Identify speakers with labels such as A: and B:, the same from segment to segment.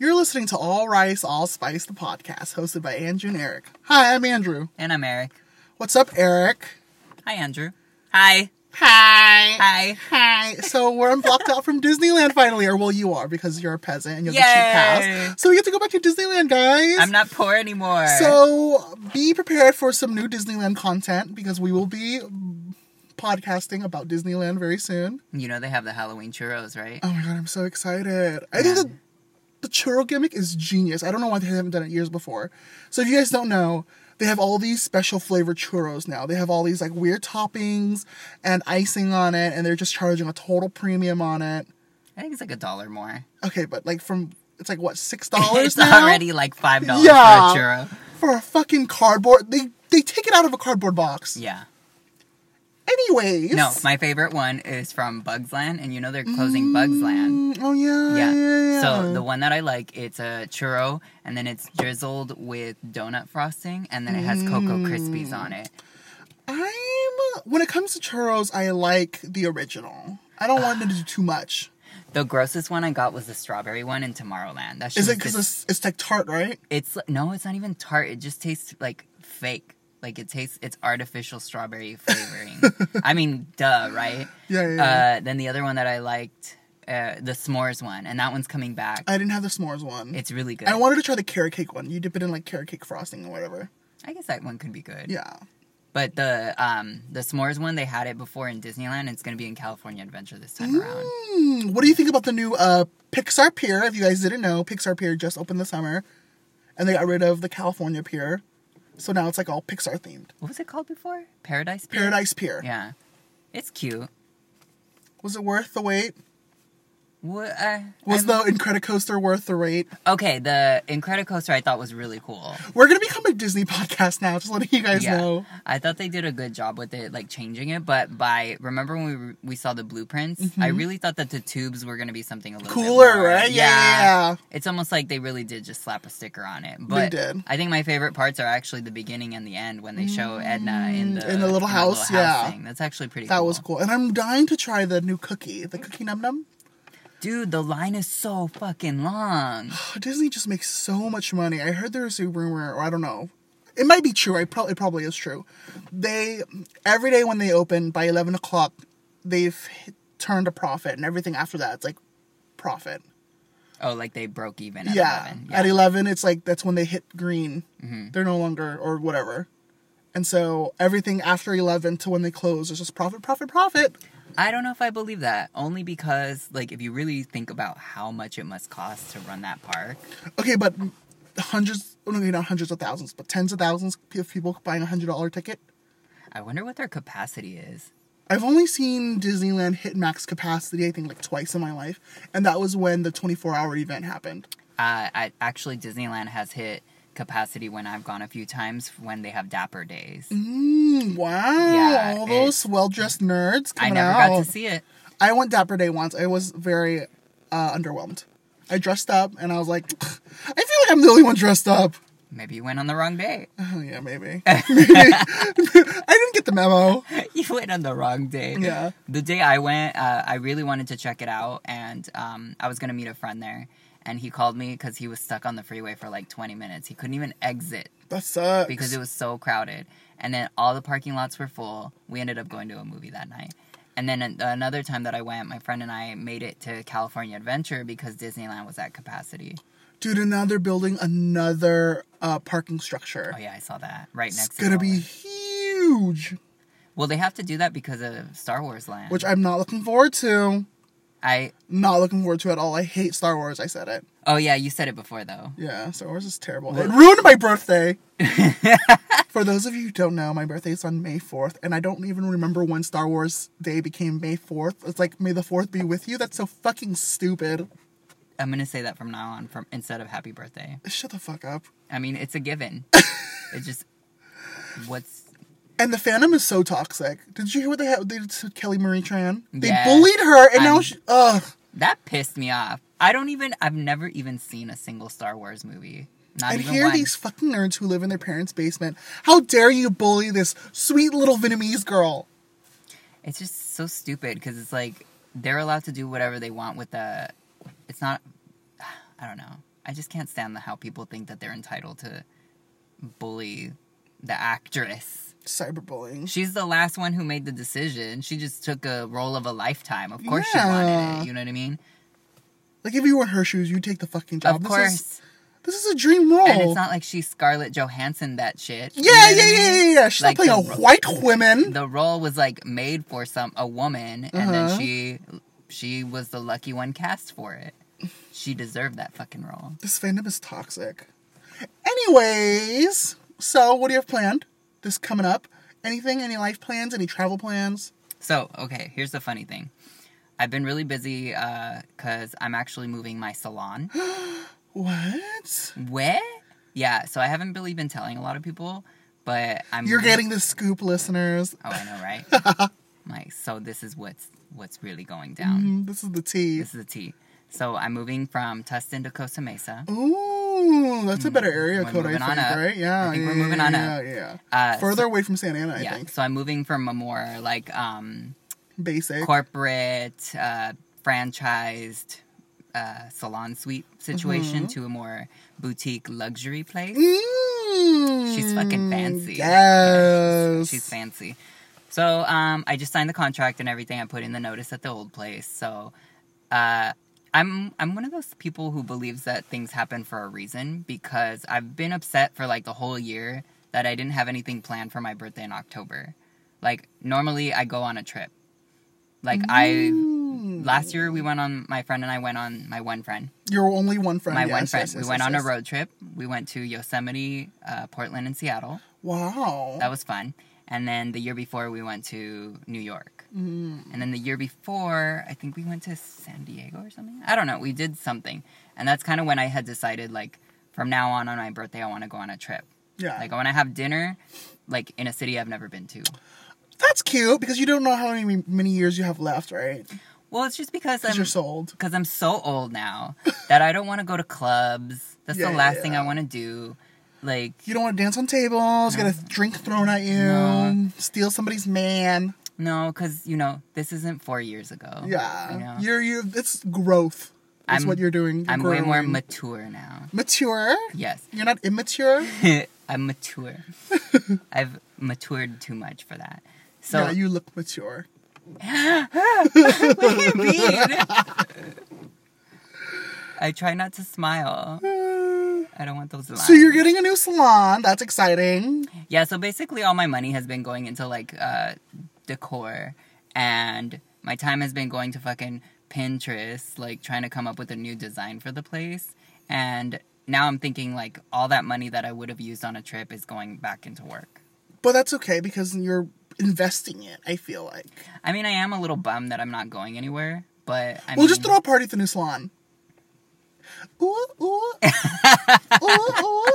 A: You're listening to All Rice, All Spice, the podcast, hosted by Andrew and Eric. Hi, I'm Andrew.
B: And I'm Eric.
A: What's up, Eric?
B: Hi, Andrew. Hi.
A: Hi.
B: Hi.
A: Hi. So we're unblocked out from Disneyland finally, or well, you are because you're a peasant and you have the cheap pass. So we get to go back to Disneyland, guys.
B: I'm not poor anymore.
A: So be prepared for some new Disneyland content because we will be podcasting about Disneyland very soon.
B: you know they have the Halloween churros, right?
A: Oh my god, I'm so excited. I think that the churro gimmick is genius. I don't know why they haven't done it years before. So if you guys don't know, they have all these special flavored churros now. They have all these like weird toppings and icing on it, and they're just charging a total premium on it.
B: I think it's like a dollar more.
A: Okay, but like from it's like what six dollars
B: it's
A: now
B: already like five dollars
A: Yeah.
B: for a churro.
A: for a fucking cardboard. They they take it out of a cardboard box.
B: Yeah.
A: Anyways,
B: No, my favorite one is from Bugs Land, and you know they're closing Bugs Land.
A: Mm, Oh yeah,
B: Yeah.
A: yeah, yeah.
B: So the one that I like, it's a churro, and then it's drizzled with donut frosting, and then it has Cocoa Krispies on it.
A: I'm when it comes to churros, I like the original. I don't want them to do too much.
B: The grossest one I got was the strawberry one in Tomorrowland. That's
A: Is it because it's, it's like tart, right?
B: It's no, it's not even tart. It just tastes like fake. Like it tastes, it's artificial strawberry flavoring. I mean, duh, right?
A: Yeah, yeah. yeah.
B: Uh, then the other one that I liked, uh, the s'mores one, and that one's coming back.
A: I didn't have the s'mores one.
B: it's really good.
A: I wanted to try the carrot cake one. You dip it in like carrot cake frosting or whatever.
B: I guess that one could be good.
A: Yeah.
B: But the um the s'mores one, they had it before in Disneyland. It's gonna be in California Adventure this time around.
A: Hmm, what do you think about the new uh, Pixar Pier? If you guys didn't know, Pixar Pier just opened this summer, and they got rid of the California Pier, so now it's like all Pixar themed.
B: What was it called before? Paradise. Pier?
A: Paradise Pier.
B: Yeah, it's cute.
A: Was it worth the wait?
B: What?
A: Was
B: I'm-
A: the Incredicoaster worth the wait?
B: okay? The Incredicoaster I thought was really cool.
A: We're gonna become a Disney podcast now. Just letting you guys
B: Yeah.
A: know.
B: I thought they did a good job with it, like changing it. But by remember when we we saw the blueprints, I really thought that the tubes were gonna be something a little bit
A: Mm-hmm. Cooler,
B: more-
A: right? Yeah, yeah, yeah.
B: It's almost like they really did just slap a sticker on it. But
A: did.
B: I think my favorite parts are actually the beginning and the end when they show Edna in the
A: Mm, In the little house, yeah.
B: thing. That's actually pretty. Cool.
A: That
B: cool.
A: was cool. And I'm dying to try the new cookie, the cookie num num.
B: Dude, the line is so fucking long.
A: Disney just makes so much money. I heard there's a rumor, or I don't know. It might be true. I probably it probably is true. They every day when they open by eleven o'clock, they've hit, turned a profit, and everything after that it's like profit.
B: Oh, like they broke even at
A: yeah.
B: 11.
A: at eleven, it's like that's when they hit green.
B: Mhm.
A: They're no longer or whatever. And so everything after eleven to when they close is just profit, profit, profit.
B: I don't know if I believe that. Only because, like, if you really think about how much it must cost to run that park,
A: Okay, but hundreds, oh, no, not hundreds of thousands, but tens of thousands of people buying a hundred dollar ticket.
B: I wonder what their capacity is.
A: I've only seen Disneyland hit max capacity, I think, like twice in my life, and that was when the 24 hour event happened.
B: Uh, I, actually, Disneyland has hit capacity when I've gone a few times when they have Dapper Days.
A: Mm, wow,
B: Yeah,
A: all those well dressed nerds
B: I never
A: out.
B: got to see it.
A: I went Dapper Day once. I was very uh, underwhelmed. I dressed up, and I was like, I feel like I'm the only one dressed up.
B: Maybe you went on the wrong day.
A: Oh yeah, maybe. I didn't get the memo.
B: you went on the wrong day.
A: Yeah.
B: The day I went, uh, I really wanted to check it out, and um, I was gonna meet a friend there, and he called me because he was stuck on the freeway for like 20 minutes. He couldn't even exit
A: That sucks.
B: because it was so crowded, and then all the parking lots were full. We ended up going to a movie that night. And then another time that I went, my friend and I made it to California Adventure because Disneyland was at capacity.
A: Dude, and now they're building another uh, parking structure.
B: Oh yeah, I saw that right next. To it.
A: It's gonna
B: to
A: be huge,
B: Well, they have to do that because of Star Wars Land.
A: which I'm not looking forward to.
B: I
A: Not looking forward to it at all. I hate Star Wars. I said it.
B: oh yeah, you said it before though.
A: Yeah, Star Wars is terrible. It ruined my birthday. For those of you who don't know, my birthday is on May 4th, and I don't even remember when Star Wars Day became May 4th. It's like, May the 4th be with you? That's so fucking stupid.
B: I'm gonna say that from now on, from instead of Happy Birthday.
A: Shut the fuck up.
B: I mean, it's a given. it just what's
A: And the fandom is so toxic. Did you hear what they had they did to Kelly Marie Tran? They
B: Yeah.
A: bullied her, and now
B: I'm-
A: she. Ugh.
B: that pissed me off. I don't even. I've never even seen a single Star Wars movie. Not
A: And
B: even
A: here
B: one.
A: these fucking nerds who live in their parents' basement. How dare you bully this sweet little Vietnamese girl?
B: It's just so stupid because it's like they're allowed to do whatever they want with the. It's not. I don't know. I just can't stand the, how people think that they're entitled to bully the actress.
A: Cyberbullying.
B: She's the last one who made the decision. She just took a role of a lifetime. Of course she wanted it. You know what I mean?
A: Like if you were in her shoes, you'd take the fucking job.
B: of
A: This
B: course.
A: is this is a dream role.
B: And it's not like she's Scarlett Johansson that shit. You
A: yeah,
B: know
A: yeah,
B: I
A: yeah,
B: mean?
A: yeah, yeah. She's
B: Like
A: not playing a
B: ro-
A: white woman.
B: The role was like made for some a woman, and
A: Uh-huh.
B: then she she was the lucky one cast for it. She deserved that fucking role.
A: This fandom is toxic. Anyways, so what do you have planned? This coming up? Anything? Any life plans? Any travel plans?
B: So, okay, here's the funny thing. I've been really busy because I'm actually moving my salon.
A: What?
B: Where? Yeah, so I haven't really been telling a lot of people, but I'm.
A: You're getting the scoop, listeners.
B: Oh, I know, right? like, so this is what's what's really going down.
A: Mm, this is the tea.
B: This is the tea. So I'm moving from Tustin to Costa Mesa.
A: Ooh, that's a better area
B: Mm, We're
A: code, I think,
B: on up.
A: right? Yeah,
B: I think
A: yeah,
B: we're moving
A: yeah,
B: on
A: yeah,
B: up.
A: Yeah,
B: Uh,
A: Further
B: so-
A: away from Santa Ana, I
B: yeah,
A: think.
B: so I'm moving from a more like um,
A: Basic.
B: corporate, uh, franchised uh, salon suite situation
A: Mhm.
B: to a more boutique luxury place.
A: Mm,
B: She's fucking fancy.
A: Yes.
B: She's fancy. So um, I just signed the contract and everything. I put in the notice at the old place. So uh, I'm I'm one of those people who believes that things happen for a reason because I've been upset for like the whole year that I didn't have anything planned for my birthday in October. Like normally I go on a trip. Like I
A: Mm.
B: last year we went on my friend and I went on my one friend
A: Your only one friend.
B: my
A: yes,
B: one friend
A: yes,
B: we
A: yes,
B: went
A: yes,
B: on a road trip we went to yosemite uh, portland and seattle
A: Wow.
B: that was fun and then the year before we went to new york
A: Mm.
B: and then the year before i think we went to san diego or something i don't know we did something and that's kind of when i had decided like from now on on my birthday i want to go on a trip
A: Yeah.
B: like i want to have dinner like in a city i've never been to
A: That's cute because you don't know how many, many years you have left, right?
B: well it's just because i'm
A: you're so old.
B: because I'm so old now that I don't want to go to clubs. That's
A: Yeah,
B: the last
A: yeah,
B: thing. I want to do. Like,
A: You don't want to dance on tables, get a drink thrown at you,
B: No.
A: steal somebody's man.
B: No, because you know this isn't four years ago.
A: Yeah.
B: you know?
A: You're you it's growth. That's what you're doing. You're
B: I'm way more mature now.
A: mature.
B: Yes,
A: You're not immature.
B: I'm mature. I've matured too much for that. So
A: yeah, you look mature.
B: what do you mean? I try not to smile. I don't want those lines.
A: So you're getting a new salon. That's exciting.
B: Yeah, so basically all my money has been going into like uh decor and my time has been going to fucking Pinterest, like trying to come up with a new design for the place. And now I'm thinking like all that money that I would have used on a trip is going back into work.
A: But that's okay because you're investing it, I feel like.
B: I mean, I am a little bummed that I'm not going anywhere, but I
A: we'll
B: mean,
A: just throw a party at the new salon. Ooh, ooh. ooh, ooh.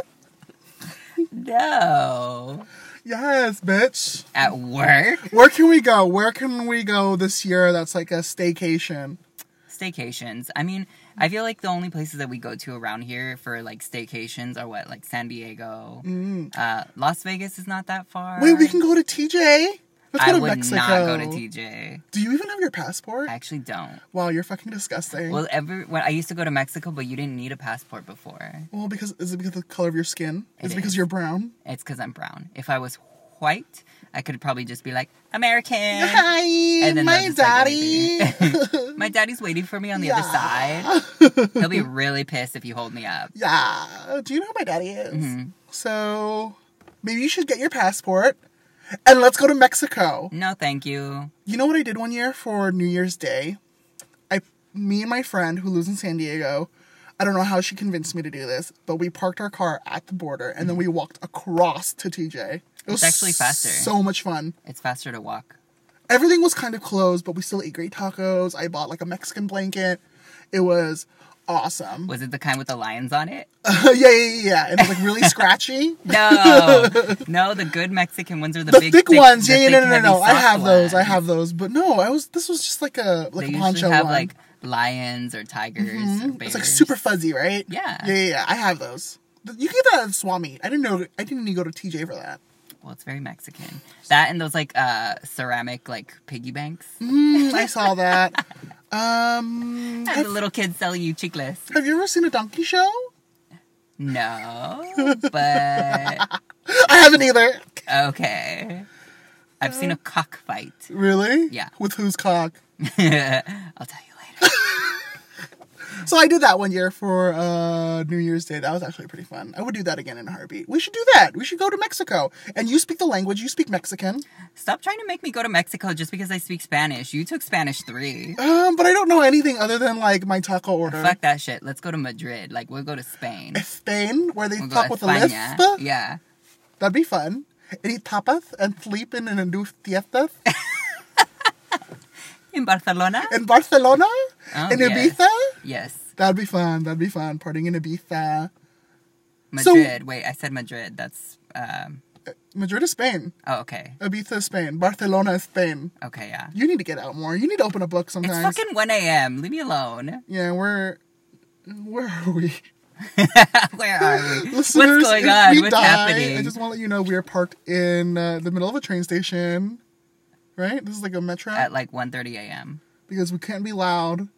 B: no.
A: Yes, bitch.
B: At work?
A: Where can we go? Where can we go this year that's like a staycation?
B: Staycations. I mean, I feel like the only places that we go to around here for like staycations are what, like San Diego.
A: Mm.
B: Uh, Las Vegas is not that far.
A: Wait, we can go to TJ. Let's go
B: I
A: to
B: would
A: Mexico.
B: not go to TJ.
A: Do you even have your passport?
B: I actually don't.
A: Wow, you're fucking disgusting.
B: Well, ever when I used to go to Mexico, but you didn't need a passport before.
A: Well, because is it because of the color of your skin? Is
B: It
A: it because you're brown?
B: It's because I'm brown. If I was white, I could probably just be like American.
A: Hi,
B: And then
A: my
B: they'll just take
A: daddy.
B: My daddy's waiting for me on the other side. He'll be really pissed if you hold me up.
A: yeah. Do you know who my daddy is?
B: Mhm.
A: So maybe you should get your passport and let's go to Mexico.
B: No, thank you.
A: You know what I did one year for New Year's Day? I, me and my friend who lives in San Diego, I don't know how she convinced me to do this, but we parked our car at the border and then we mm-hmm. walked across to TJ. It was
B: It's actually faster.
A: So much fun.
B: It's faster to walk.
A: Everything was kind of closed, but we still ate great tacos. I bought like a Mexican blanket. It was awesome.
B: Was it the kind with the lions on it?
A: yeah, yeah, yeah, yeah. And it was like really scratchy.
B: No, no. The good Mexican ones are the,
A: The
B: big,
A: thick, ones,
B: the
A: yeah, yeah,
B: thick,
A: no, no, no, no. I have those. I have those. But no, I was. This was just like a like
B: they
A: a poncho
B: have
A: one.
B: like lions or tigers. Or
A: Mhm.
B: bears.
A: It's like super fuzzy, right?
B: Yeah.
A: Yeah, yeah, yeah. I have those. You get that at Swami. I didn't know. I didn't need to go to TJ for that.
B: Well, it's very Mexican. That and those like uh ceramic like piggy banks.
A: Mm, I saw that. Um,
B: And
A: have,
B: the little kids selling you chicles.
A: have you ever seen a donkey show?
B: No, but
A: I haven't either.
B: okay. I've seen a cockfight.
A: Really?
B: Yeah.
A: With whose cock?
B: I'll tell you.
A: So I did that one year for uh, New Year's Day. That was actually pretty fun. I would do that again in a heartbeat. We should do that. We should go to Mexico. And you speak the language. You speak Mexican.
B: Stop trying to make me go to Mexico just because I speak Spanish. You took Spanish three.
A: Um, but I don't know anything other than like my taco order.
B: Fuck that shit. Let's go to Madrid. Like we'll go to Spain.
A: Spain, where they
B: We'll
A: talk with a
B: España.
A: lisp.
B: Yeah.
A: That'd be fun. And eat tapas and sleep in an do fiestas
B: In Barcelona?
A: in Barcelona,
B: Oh,
A: in. Ibiza.
B: Yes.
A: That'd be fun. That'd be fun. Partying in Ibiza. So-
B: Madrid. Wait, I said Madrid. That's um
A: Madrid is Spain.
B: oh okay.
A: Ibiza is Spain. Barcelona is Spain.
B: Okay, yeah.
A: You need to get out more. You need to open a book sometimes.
B: It's fucking one AM. Leave me alone.
A: Yeah, we're. Where are we?
B: Where are we? What's going on? What's
A: die,
B: happening?
A: I just want to let you know we are parked in uh, the middle of a train station. Right? This is like a metro.
B: At like 1.30 a.m.
A: because we can't be loud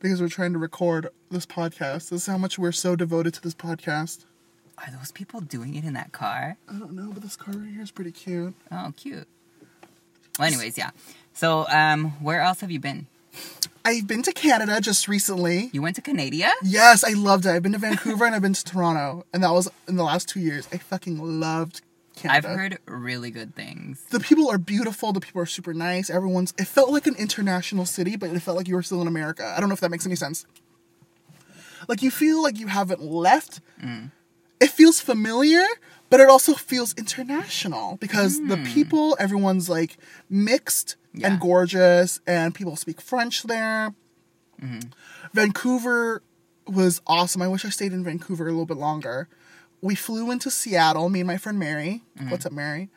A: because we're trying to record this podcast. This is how much we're so devoted to this podcast.
B: Are those people doing it in that car?
A: I don't know, but this car right here is pretty cute.
B: Oh, cute. Well, anyways, yeah. So, um, where else have you been?
A: I've been to Canada just recently.
B: You went to Canada?
A: Yes, I loved it. I've been to Vancouver and I've been to Toronto, and that was in the last two years. I fucking loved
B: I've heard really good things.
A: the people are beautiful. The people are super nice. Everyone's. It felt like an international city, but it felt like you were still in America. I don't know if that makes any sense. Like you feel like you haven't left. Mm. It feels familiar, but it also feels international because the hmm. people, everyone's like mixed
B: Yeah.
A: and gorgeous, and people speak French there. Mm-hmm. Vancouver was awesome. I wish I stayed in Vancouver a little bit longer. We flew into Seattle, me and my friend Mary. What's up, Mary?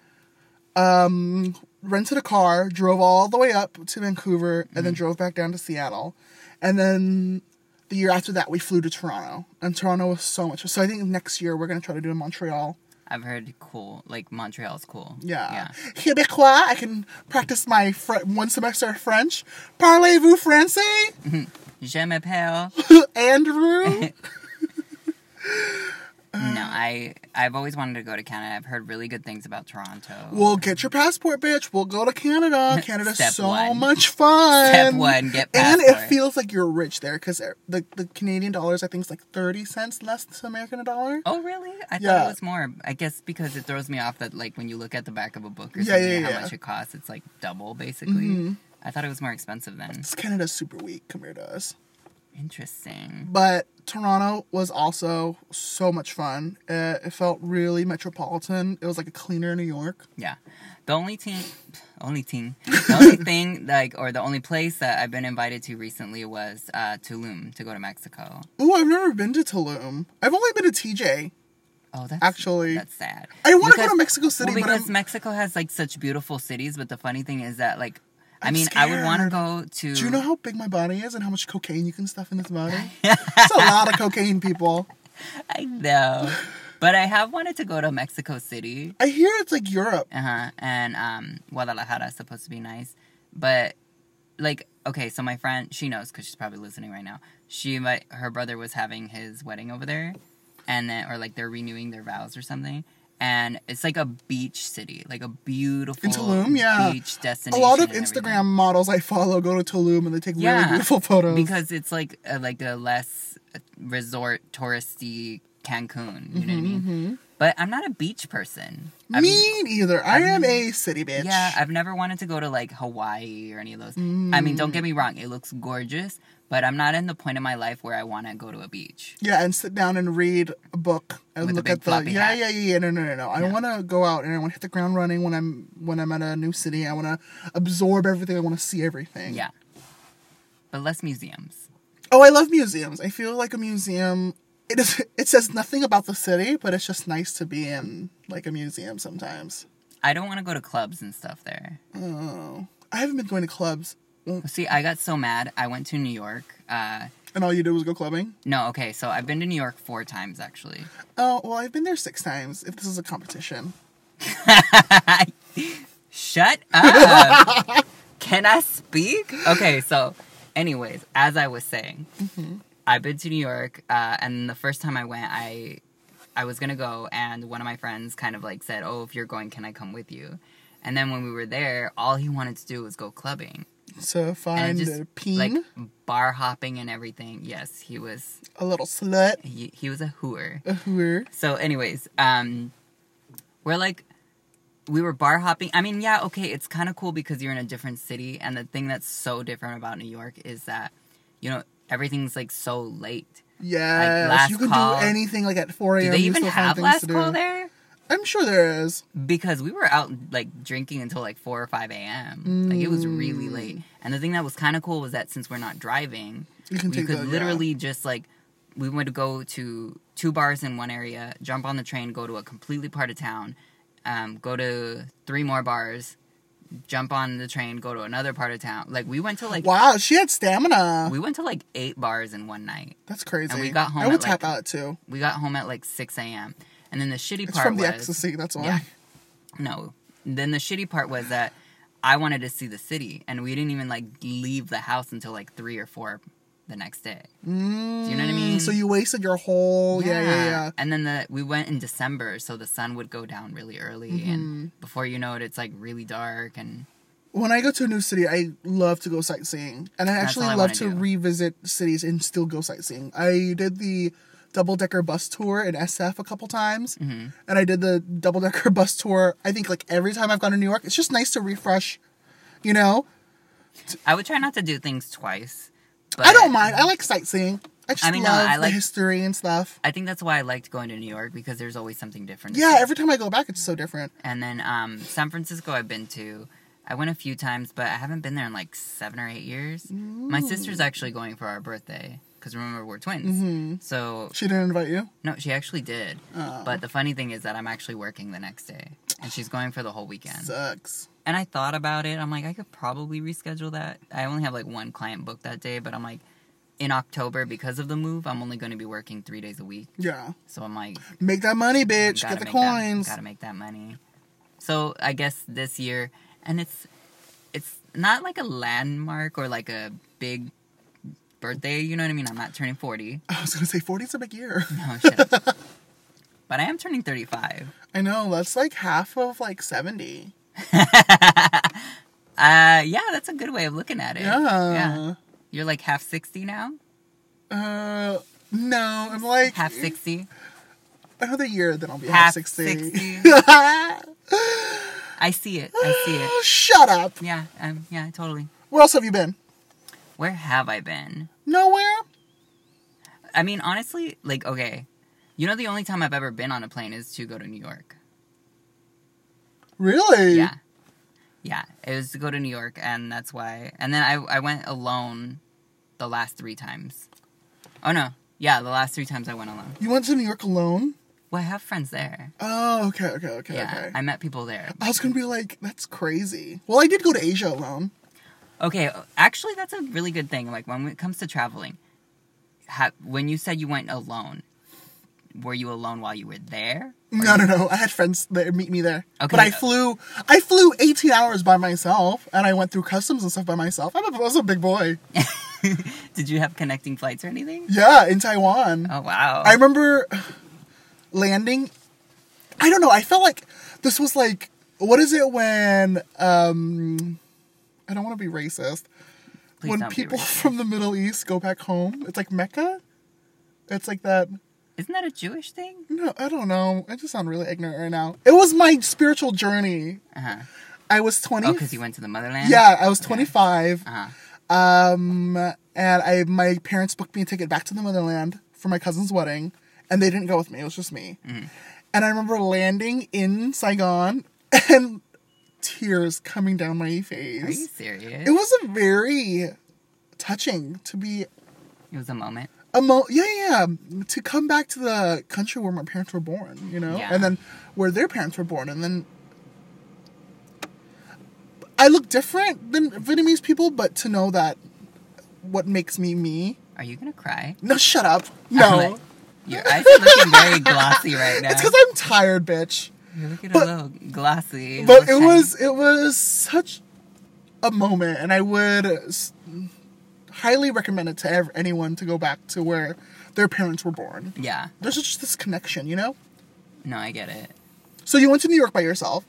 A: Um, rented a car, drove all the way up to Vancouver, and then drove back down to Seattle. And then the year after that, we flew to Toronto. And Toronto was so much. So I think next year we're going to try to do in Montreal.
B: I've heard cool. Like, Montreal's cool.
A: Yeah.
B: Yeah.
A: Québécois, I can practice my fr- one semester of French. Parlez-vous français?
B: Je m'appelle.
A: Andrew?
B: No, I, I've always wanted to go to Canada. I've heard really good things about Toronto.
A: Well, get your passport, bitch. We'll go to Canada. Canada's
B: Step
A: so
B: one.
A: much fun.
B: Step one, get
A: And it feels like you're rich there because er, the, the Canadian dollars, I think, is like 30 cents less than American dollar.
B: Oh really? I thought it was more. I guess because it throws me off that like when you look at the back of a book or
A: Yeah,
B: something,
A: yeah,
B: how
A: yeah.
B: much it costs, it's like double basically. Mm-hmm. I thought it was more expensive then.
A: It's Canada's super weak compared to us.
B: Interesting.
A: But Toronto was also so much fun. Uh, it felt really metropolitan. It was like a cleaner New York.
B: Yeah. The only thing, only thing, the only thing like or the only place that I've been invited to recently was uh, Tulum to go to Mexico.
A: Oh, I've never been to Tulum. I've only been to TJ.
B: Oh, that's
A: Actually,
B: that's sad.
A: I wanna go to Mexico City,
B: well, because Mexico has like such beautiful cities. But the funny thing is that like, I mean, I would want to go to.
A: Do you know how big my body is and how much cocaine you can stuff in this body? It's a lot of cocaine, people.
B: I know, but I have wanted to go to Mexico City.
A: I hear it's like Europe.
B: Uh huh. And um, Guadalajara is supposed to be nice, but like, okay, so my friend, she knows because she's probably listening right now. She, my, her brother was having his wedding over there, and then or like they're renewing their vows or something. And it's like a beach city, like a beautiful
A: In Tulum, yeah.
B: beach destination.
A: A lot of Instagram
B: everything.
A: models I follow go to Tulum and they take really beautiful photos.
B: because it's like a, like a less resort touristy Cancun. You know what I mean? Mm-hmm, mm-hmm. But I'm not a beach person. I've-
A: Me neither. I am a city bitch.
B: Yeah, I've never wanted to go to like Hawaii or any of those. I mean, don't get me wrong, it looks gorgeous, but I'm not in the point in my life where I want to go to a beach.
A: Yeah, and sit down and read a book and
B: With
A: look at the yeah, yeah, yeah, yeah. No, no, no, no. I
B: Yeah.
A: want to go out and I want to hit the ground running when I'm when I'm at a new city. I want to absorb everything. I want to see everything.
B: Yeah. But less museums.
A: Oh, I love museums. I feel like a museum. It is. It says nothing about the city, but it's just nice to be in like a museum sometimes.
B: I don't want to go to clubs and stuff there.
A: Oh, I haven't been going to clubs,
B: See, I got so mad. I went to New York. Uh,
A: and all you do was go clubbing.
B: no, okay, so I've been to New York four times actually.
A: Oh, well, I've been there six times. If this is a competition,
B: Shut up. Can I speak? Okay, so, anyways, as I was saying, I've been to New York, uh, and the first time I went, I I was gonna go, and one of my friends kind of like said, "Oh, if you're going, can I come with you?" And then when we were there, all he wanted to do was go clubbing
A: So find
B: and
A: a
B: just
A: peen,
B: like bar hopping and everything. Yes, he was.
A: a little slut,
B: He, he was a hooer.
A: a hooer.
B: So, anyways, um, we're like, we were bar hopping. I mean, yeah, okay, it's kind of cool because you're in a different city, and the thing that's so different about New York is that, you know, everything's like so late.
A: Yes,
B: last
A: you can
B: call.
A: do anything like at 4 a.m.
B: Do they
A: you
B: even have last call there?
A: I'm sure there is.
B: Because we were out like drinking until like four or five a.m. Like it was
A: Mm.
B: really late. And the thing that was kind of cool was that since we're not driving,
A: You
B: we could
A: the, yeah.
B: literally just like we would go to two bars in one area, jump on the train, go to a completely part of town, um, go to three more bars, jump on the train, go to another part of town. Like we went to like
A: Wow, she had stamina.
B: we went to like eight bars in one night.
A: That's crazy.
B: and we got home
A: I would
B: at, like,
A: tap out too.
B: We got home at like six a.m. And then the shitty
A: It's
B: part
A: from the ecstasy. That's why.
B: Yeah. no. Then the shitty part was that I wanted to see the city, and we didn't even like leave the house until like three or four the next day.
A: Mm,
B: Do you know what I mean?
A: So you wasted your whole yeah yeah yeah.
B: And then the we went in December, so the sun would go down really early,
A: Mm-hmm.
B: and before you know it, it's like really dark. And
A: When I go to a new city, I love to go sightseeing, and I actually
B: all I
A: love to
B: do.
A: revisit cities and still go sightseeing. I did the double decker bus tour in SF a couple times,
B: Mm-hmm.
A: and I did the double decker bus tour. I think like every time I've gone to New York, it's just nice to refresh. You know,
B: I would try not to do things twice. But
A: I don't mind. I like sightseeing. I just
B: I mean, no,
A: love
B: I
A: the
B: like-
A: history and stuff.
B: I think that's why I liked going to New York because there's always something different.
A: Yeah,
B: see.
A: every time I go back, it's so different.
B: And then um, San Francisco, I've been to. I went a few times, but I haven't been there in like seven or eight years. My sister's actually going for our birthday because remember we're twins.
A: hmm
B: So
A: She didn't invite you.
B: no, she actually did.
A: Oh.
B: But the funny thing is that I'm actually working the next day, and she's going for the whole weekend.
A: Sucks.
B: And I thought about it. I'm like, I could probably reschedule that. I only have like one client booked that day, but I'm like, in October because of the move, I'm only going to be working three days a week.
A: Yeah,
B: So I'm like,
A: make that money, bitch. Get the coins.
B: That, gotta make that money. So I guess this year, and it's it's not like a landmark or like a big birthday. You know what I mean? I'm not turning 40.
A: I was gonna say 40's a big year.
B: No shit. but I am turning 35.
A: I know that's like half of like 70.
B: Uh, yeah, that's a good way of looking at it.
A: Yeah.
B: You're like half 60 now?
A: Uh, no, I'm like
B: Half 60?
A: another year, then I'll be
B: Half
A: half 60.
B: 60. I see it. I see it.
A: Shut up.
B: Yeah, um, yeah, totally.
A: Where else have you been?
B: Where have I been?
A: Nowhere.
B: I mean, honestly, like, okay. You know, the only time I've ever been on a plane is to go to New York.
A: Really?
B: Yeah. Yeah. It was to go to New York, and that's why. And then I, I went alone the last three times. Oh, no. Yeah, the last three times I went alone.
A: You went to New York alone?
B: Well, I have friends there.
A: Oh, okay, okay, okay,
B: yeah.
A: okay.
B: I met people there.
A: I was gonna be like, that's crazy. Well, I did go to Asia alone.
B: Okay, actually, that's a really good thing. Like, when it comes to traveling, ha- when you said you went alone, were you alone while you were there?
A: No, no, no. I had friends that meet me there.
B: Okay.
A: But I flew, I flew 18 hours by myself, and I went through customs and stuff by myself. I'm a, I was a big boy.
B: Did you have connecting flights or anything?
A: Yeah, in Taiwan.
B: Oh, wow.
A: I remember landing. I don't know. I felt like this was like, what is it when, um, I don't want to be racist.
B: Please
A: when people
B: racist.
A: from the Middle East go back home, it's like Mecca. It's like that.
B: Isn't that a Jewish thing?
A: No, I don't know. I just sound really ignorant right now. It was my spiritual journey.
B: Uh huh.
A: I was 20.
B: Oh, because you went to the motherland?
A: Yeah, I was 25.
B: Uh huh.
A: Um, and I my parents booked me a ticket back to the motherland for my cousin's wedding, and they didn't go with me. It was just me.
B: Mm-hmm.
A: And I remember landing in Saigon and tears coming down my face.
B: Are you serious?
A: It was a very touching to be
B: It was a moment.
A: A mo- yeah, yeah, yeah, to come back to the country where my parents were born, you know,
B: Yeah.
A: and then where their parents were born, and then I look different than Vietnamese people, but to know that what makes me me.
B: Are you gonna cry?
A: No, shut up. No,
B: Your eyes are looking very glossy right now.
A: it's because I'm tired, bitch.
B: You're looking
A: but-
B: a little glossy.
A: But
B: little
A: it
B: shiny.
A: was it was such a moment, and I would highly recommend it to anyone to go back to where their parents were born.
B: Yeah.
A: There's just this connection, you know.
B: No, I get it.
A: So you went to New York by yourself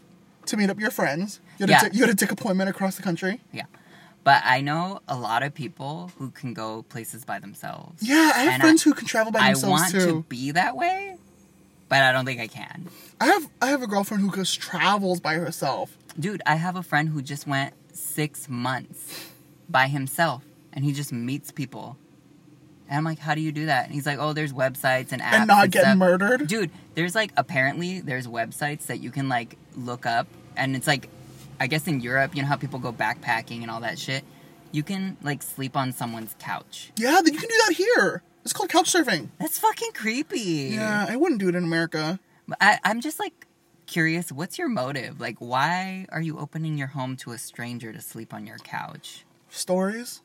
A: to meet up your friends. You had,
B: Yeah.
A: a, di- you had a dick appointment across the country.
B: Yeah. But I know a lot of people who can go places by themselves.
A: Yeah, I have
B: And
A: friends who can travel by themselves.
B: I
A: themselves
B: want
A: too.
B: to be that way, but I don't think I can.
A: I have I have a girlfriend who just travels by herself.
B: Dude, I have a friend who just went six months by himself and he just meets people. And I'm like, how do you do that? And he's like, oh, there's websites and apps.
A: And not get
B: stuff."
A: murdered?
B: Dude, there's like, apparently, there's websites that you can like look up. And it's like, I guess in Europe, you know how people go backpacking and all that shit? You can like sleep on someone's couch.
A: Yeah, you can do that here. It's called couch surfing.
B: That's fucking creepy.
A: Yeah, I wouldn't do it in America.
B: But I, I'm just like curious, what's your motive? Like, why are you opening your home to a stranger to sleep on your couch?
A: Stories?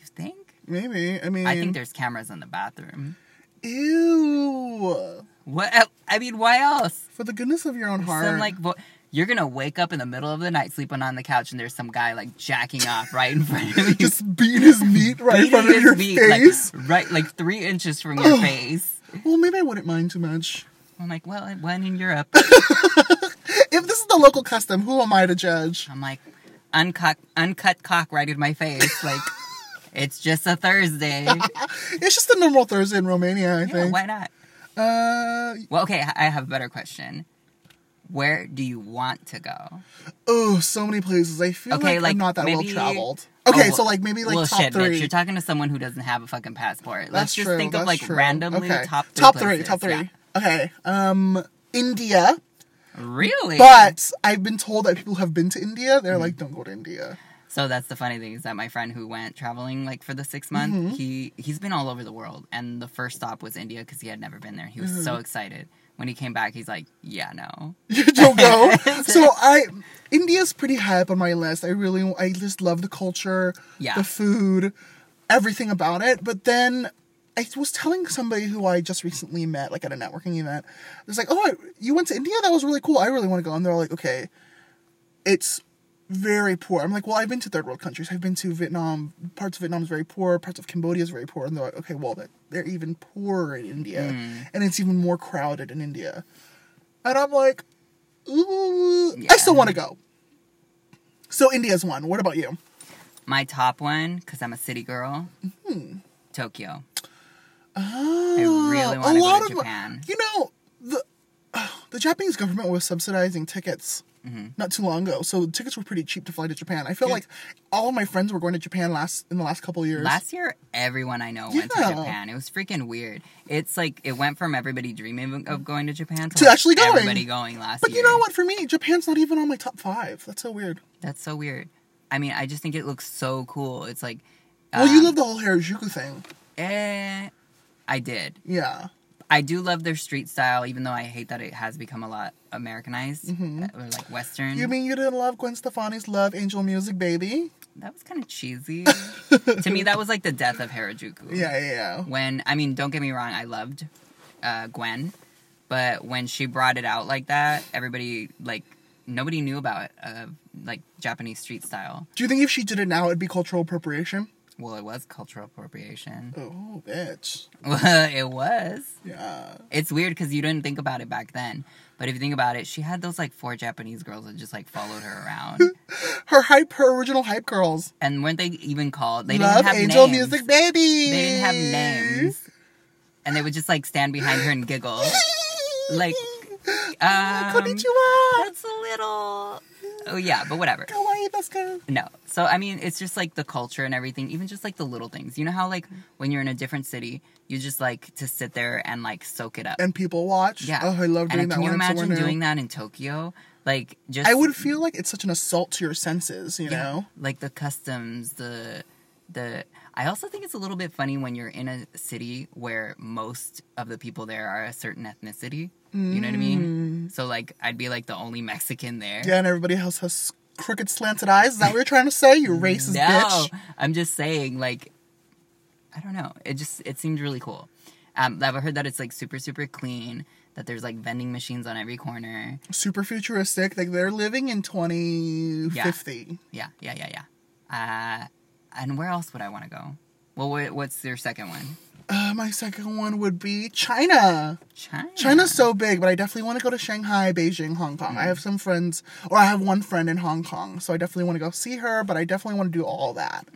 B: You think?
A: Maybe. I mean,
B: I think there's cameras in the bathroom.
A: Ew.
B: What? el- I mean, why else?
A: For the goodness of your own heart.
B: Some like vo- you're gonna wake up in the middle of the night sleeping on the couch, and there's some guy like jacking off right in front of you,
A: just beating his meat right in front of
B: his
A: your
B: meat,
A: face.
B: like right like three inches from your face.
A: Well, maybe I wouldn't mind too much.
B: I'm like, well, it went in Europe.
A: If this is the local custom, who am I to judge?
B: I'm like, uncut, uncut cock right in my face. Like, it's just a Thursday.
A: It's just a normal Thursday in Romania, I
B: Yeah,
A: think.
B: why not?
A: Uh,
B: Well, okay, I have a better question. Where do you want to go?
A: oh, so many places. I feel
B: Okay,
A: like,
B: like,
A: I'm not that well traveled. Okay,
B: Oh,
A: so like maybe like
B: well,
A: top
B: shit,
A: three.
B: bitch. You're talking to someone who doesn't have a fucking passport. Let's just
A: true.
B: think of like
A: true. okay.
B: randomly top three.
A: top three.
B: places.
A: Top three.
B: Yeah.
A: Okay. Um, India.
B: Really?
A: But I've been told that people have been to India. They're like, don't go to India.
B: So that's the funny thing is that my friend who went traveling like for the six month,
A: Mm-hmm.
B: he he's been all over the world, and the first stop was India because he had never been there. He was
A: Mm-hmm.
B: so excited. When he came back, he's like, "Yeah, no."
A: You don't go. so I, India's pretty high up on my list. I really, I just love the culture,
B: Yeah.
A: the food, everything about it. But then I was telling somebody who I just recently met, like at a networking event, it's like, oh, I- you went to India? That was really cool. I really want to go. And they're like, okay, it's very poor. I'm like, well, I've been to third world countries. I've been to Vietnam. Parts of Vietnam is very poor. Parts of Cambodia is very poor. And they're like, okay, well, they're, they're even poorer in India, and it's even more crowded in India. And I'm like, ooh, I still want to go. So India's one. What about you?
B: My top one, because I'm a city girl,
A: Mm-hmm.
B: Tokyo.
A: Oh,
B: really
A: a
B: wanna go to
A: of-
B: Japan.
A: You know, the the Japanese government was subsidizing tickets not too long ago, so tickets were pretty cheap to fly to Japan. I feel like all of my friends were going to Japan last in the last couple years.
B: Last year, everyone I know went to Japan. It was freaking weird. It's like it went from everybody dreaming of going to Japan to,
A: To
B: like,
A: actually going.
B: Everybody going last year.
A: but
B: year.
A: you know what? For me, Japan's not even on my top five. That's so weird.
B: That's so weird. I mean, I just think it looks so cool. It's like,
A: Well, you
B: um,
A: love the whole Harajuku thing.
B: Eh, I did.
A: Yeah.
B: I do love their street style, even though I hate that it has become a lot Americanized or like Western.
A: Mm-hmm. You mean you didn't love Gwen Stefani's Love Angel Music, baby?
B: that was kind of cheesy. to me, that was like the death of Harajuku.
A: Yeah, yeah, yeah.
B: When I mean, don't get me wrong, I loved uh, Gwen, but when she brought it out like that, everybody like nobody knew about uh, like Japanese street style.
A: Do you think if she did it now, it'd be cultural appropriation?
B: Well, it was cultural appropriation.
A: Oh, bitch.
B: Well, it was.
A: Yeah.
B: It's weird because you didn't think about it back then. But if you think about it, she had those like four Japanese girls that just like followed her around.
A: Her hype, her original hype girls.
B: and weren't they even called? They
A: Love
B: didn't have
A: Angel
B: names.
A: Music, baby.
B: They didn't have names. And they would just like stand behind her and giggle. Like, um,
A: Konnichiwa.
B: that's a little. Oh yeah, but whatever. No. So I mean, it's just like the culture and everything, even just like the little things. You know how like when you're in a different city, you just like to sit there and like soak it up.
A: And people watch.
B: yeah.
A: Oh, I love doing
B: and
A: that.
B: Can you
A: when I'm somewhere
B: imagine doing that in Tokyo? Like just
A: I would feel like it's such an assault to your senses, you know?
B: like the customs, the the. I also think it's a little bit funny when you're in a city where most of the people there are a certain ethnicity. You know what I mean? So like, I'd be like the only Mexican there.
A: Mm. Yeah, and everybody else has crooked slanted eyes. Is that what you're trying to say? You racist
B: no,
A: bitch.
B: I'm just saying, like, I don't know. It just it seemed really cool. Um, I've heard that it's like super super clean. That there's like vending machines on every corner.
A: Super futuristic. Like they're living in 2050.
B: Yeah, yeah, yeah, yeah. Uh, and where else would I want to go? Well, wha- what's your second one?
A: Uh, my second one would be China.
B: China.
A: China's so big, but I definitely want to go to Shanghai, Beijing, Hong Kong. I have some friends, or I have one friend in Hong Kong, so I definitely want to go see her, but I definitely want to do all that.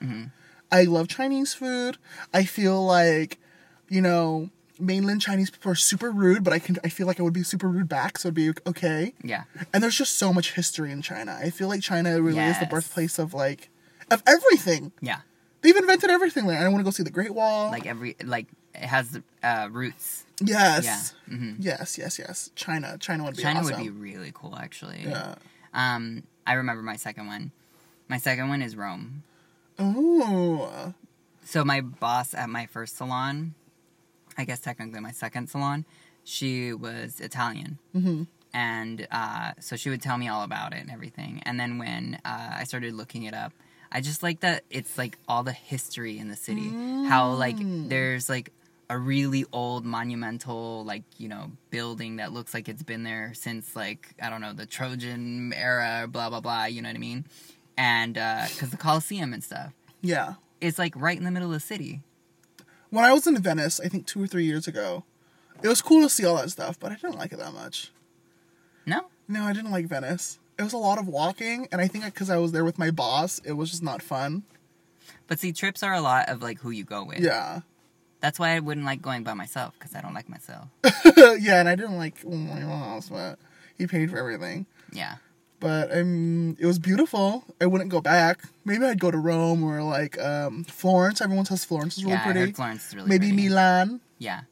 A: I love Chinese food. I feel like, you know, mainland Chinese people are super rude, but I can I feel like I would be super rude back, so it'd be okay.
B: Yeah.
A: And there's just so much history in China. I feel like China really is the birthplace of like of everything.
B: Yeah.
A: They've invented everything there. I want to go see the Great Wall.
B: Like every like it has uh, roots.
A: yes.
B: Yeah. hmm
A: Yes, yes, yes. China. China would be awesome.
B: China
A: awesome.
B: would be really cool, actually.
A: Yeah.
B: Um, I remember my second one. My second one is Rome.
A: Oh.
B: So my boss at my first salon, I guess technically my second salon, she was Italian.
A: hmm
B: and uh, so she would tell me all about it and everything. And then when uh, I started looking it up, I just like that it's like all the history in the city. How like mm. there's like a really old monumental like you know building that looks like it's been there since like I don't know the Trojan era, blah blah blah. You know what I mean? And uh, because the Colosseum and stuff,
A: Yeah.
B: it's like right in the middle of the city.
A: When I was in Venice, I think two or three years ago, it was cool to see all that stuff, but I didn't like it that much.
B: No,
A: No, I didn't like Venice. It was a lot of walking, and I think because I was there with my boss, it was just not fun.
B: but see, trips are a lot of like who you go with.
A: Yeah.
B: That's why I wouldn't like going by myself because I don't like myself.
A: yeah, and I didn't like my boss, but he paid for everything.
B: Yeah.
A: But um, it was beautiful. I wouldn't go back. Maybe I'd go to Rome or like um, Florence. Everyone says Florence is really
B: yeah, I
A: pretty.
B: Florence is really
A: Maybe
B: pretty.
A: Milan.
B: Yeah.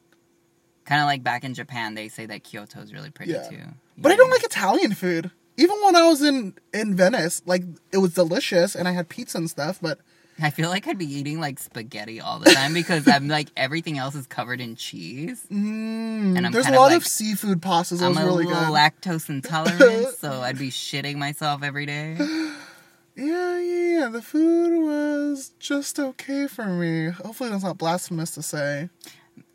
B: Kind of like back in Japan, they say that Kyoto is really pretty
A: Yeah.
B: too. You
A: But
B: know
A: I don't like Italian food. Even when I was in in Venice, like it was delicious, and I had pizza and stuff. But
B: I feel like I'd be eating like spaghetti all the time because I'm like everything else is covered in cheese.
A: mm,
B: And I'm
A: there's a
B: kind of
A: lot
B: like-
A: of seafood pastas. That
B: I'm
A: was
B: a
A: really
B: little
A: good.
B: lactose intolerant, so I'd be shitting myself every day.
A: yeah, yeah, yeah. The food was just okay for me. Hopefully, that's not blasphemous to say.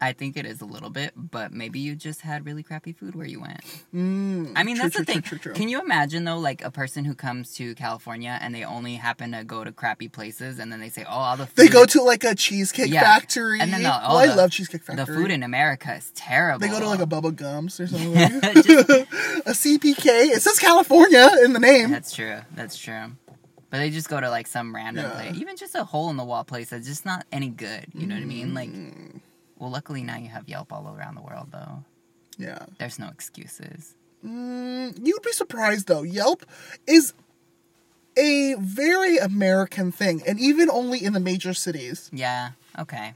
B: I think it is a little bit, but maybe you just had really crappy food where you went.
A: Mm,
B: I mean,
A: true,
B: that's
A: true,
B: the thing.
A: True.
B: Can you imagine though, like a person who comes to California and they only happen to go to crappy places, and then they say, "Oh, all the food
A: They go to like a cheesecake
B: Yeah.
A: factory.
B: And then the-
A: well,
B: all
A: I
B: the-
A: love cheesecake factory.
B: the food in America is terrible."
A: They go to like a Bubba Gumps or something.
B: Just-
A: a CPK. It says California in the name.
B: That's true. That's true. But they just go to like some random
A: Yeah.
B: place, even just a hole in the wall place that's just not any good. You know what I mean? Like,
A: Mm,
B: well, luckily now you have Yelp all around the world, though.
A: yeah.
B: There's no excuses.
A: Mm, you'd be surprised though. Yelp is a very American thing, and even only in the major cities.
B: Yeah. Okay.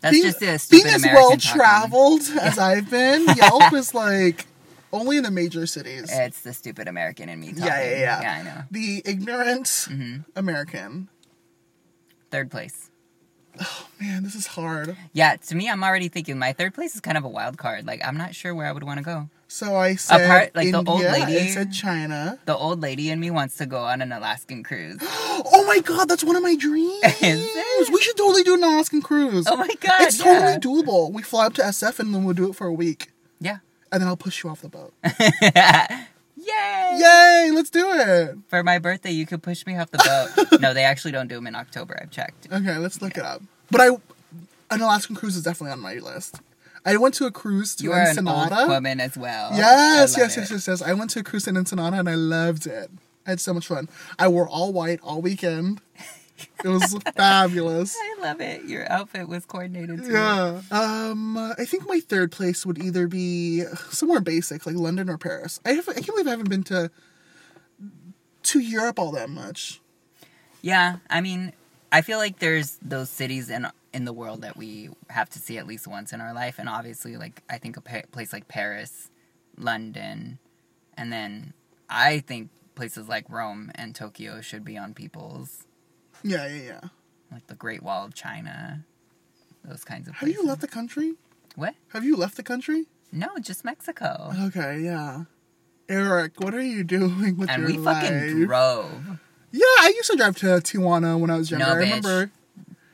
B: That's
A: being,
B: just a stupid American.
A: being as well traveled as I've been. Yelp is like only in the major cities.
B: It's the stupid American in me talking.
A: Yeah, yeah, yeah.
B: Yeah, I know.
A: the ignorant
B: hmm
A: American.
B: Third place.
A: Oh man, this is hard.
B: Yeah, to me, I'm already thinking my third place is kind of a wild card. Like, I'm not sure where I would want to go.
A: So I said
B: Apart- like the old lady-
A: I said China.
B: The old lady in me wants to go on an Alaskan cruise.
A: Oh my god, that's one of my dreams.
B: Is it?
A: We should totally do an Alaskan cruise.
B: Oh my god!
A: it's
B: yeah.
A: totally doable. We fly up to SF and then we'll do it for a week.
B: Yeah.
A: And then I'll push you off the boat.
B: Yay!
A: Yay, let's do it.
B: For my birthday, you could push me off the boat. no, they actually don't do them in October. I've checked.
A: Okay, let's look it up. But I an Alaskan cruise is definitely on my list. I went to a cruise to
B: You are an old woman as well.
A: Yes,
B: I
A: yes,
B: it.
A: yes, yes, yes. I went to a cruise in Ensenada and I loved it. I had so much fun. I wore all white all weekend. It was fabulous.
B: I love it. Your outfit was coordinated too.
A: Yeah. Um, I think my third place would either be somewhere basic, like London or Paris. I, have, I can't believe I haven't been to to Europe all that much.
B: Yeah, I mean, I feel like there's those cities in in the world that we have to see at least once in our life, and obviously, like I think a pa- place like Paris, London, and then I think places like Rome and Tokyo should be on people's
A: Yeah, yeah, yeah.
B: like the Great Wall of China, those kinds of
A: Have
B: places.
A: you left the country?
B: What?
A: Have you left the country?
B: No, just Mexico.
A: Okay, yeah. Eric, what are you doing with
B: and
A: your
B: we
A: life?
B: fucking drove.
A: Yeah, I used to drive to Tijuana when I was younger.
B: No,
A: I
B: bitch.
A: remember.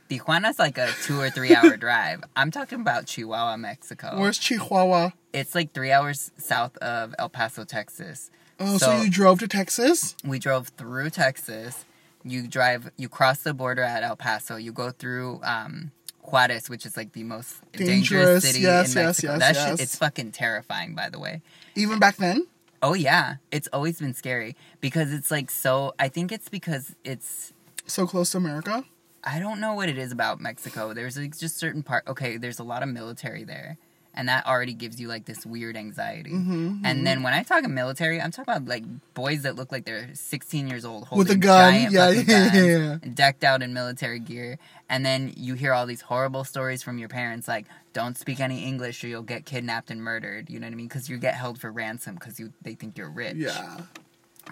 B: Tijuana's like a two or three hour drive. I'm talking about Chihuahua, Mexico.
A: Where's Chihuahua?
B: It's like three hours south of El Paso, Texas.
A: Oh, so,
B: So-
A: you drove to Texas?
B: We drove through Texas. You drive, you cross the border at El Paso. You go through um, Juarez, which is like the most dangerous,
A: Dangerous,
B: city
A: yes,
B: in Mexico.
A: yes,
B: that
A: yes.
B: shit, it's fucking terrifying, by the way.
A: Even back then?
B: Oh yeah, it's always been scary because it's like so. I think it's because it's.
A: So close to America?
B: I don't know what it is about Mexico. There's like just certain part. Okay, there's a lot of military there, and that already gives you like this weird anxiety.
A: Mm-hmm,
B: And then when I talk of military, I'm talking about like boys that look like they're 16 years old holding
A: With a gun,
B: giant
A: yeah, yeah, yeah.
B: and decked out in military gear. And then you hear all these horrible stories from your parents, like don't speak any English or you'll get kidnapped and murdered. You know what I mean? Because you get held for ransom because you they think you're rich.
A: Yeah.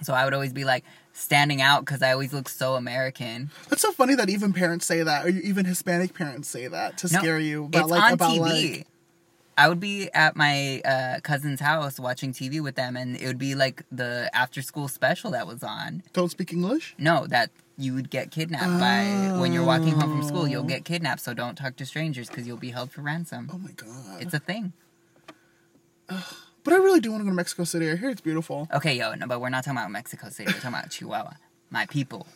B: So I would always be like standing out because I always look so American.
A: That's so funny that even parents say that, or even Hispanic parents say that to
B: No,
A: scare you. About
B: it's
A: like
B: on
A: about
B: TV.
A: like
B: I would be at my uh, cousin's house watching TV with them, and it would be like the after school special that was on.
A: don't speak English.
B: No, that you would get kidnapped by when you're walking home from school. You'll
A: Oh.
B: get kidnapped, so don't talk to strangers because you'll be held for ransom.
A: Oh my god!
B: It's a thing.
A: but I really do want to go to Mexico City. I hear it's beautiful.
B: Okay, yo, no, but we're not talking about Mexico City. We're talking about Chihuahua, my people.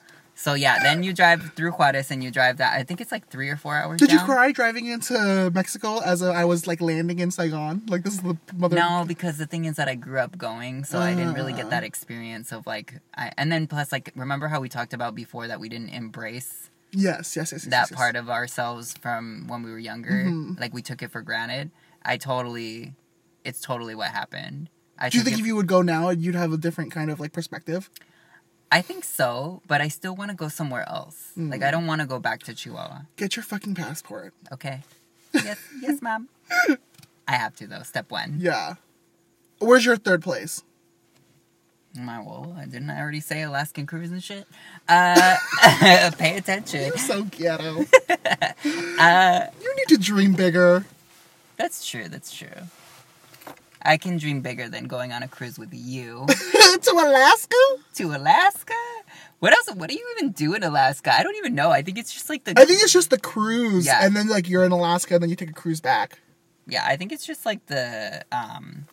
B: So yeah, then you drive through Juarez and you drive that. I think it's like three or four hours.
A: Did you cry driving into Mexico as I was like landing in Saigon? Like this is the mother.
B: No, because the thing is that I grew up going, so I didn't really
A: Uh.
B: get that experience of like, I, and then plus like, remember how we talked about before that we didn't embrace
A: Yes, yes, yes. yes
B: that
A: yes, yes.
B: part of ourselves from when we were younger,
A: Mhm.
B: like we took it for granted. I totally, it's totally what happened. I
A: Do you think
B: it-
A: if you would go now, you'd have a different kind of like perspective?
B: I think so, but I still want to go somewhere else.
A: Mm.
B: Like I don't want to go back to Chihuahua.
A: Get your fucking passport.
B: Okay. Yes, yes, mom. I have to though. Step one.
A: Yeah. Where's your third place?
B: My well, didn't I already say Alaskan cruise and shit? Uh, pay attention.
A: You're so ghetto.
B: Uh,
A: you need to dream bigger.
B: that's true. That's true. I can dream bigger than going on a cruise with you
A: to Alaska?
B: to Alaska. What else? What do you even do in Alaska? I don't even know. I think it's just like the.
A: I think it's just the cruise,
B: Yeah.
A: and then like you're in Alaska, and then you take a cruise back.
B: yeah, I think it's just like the um,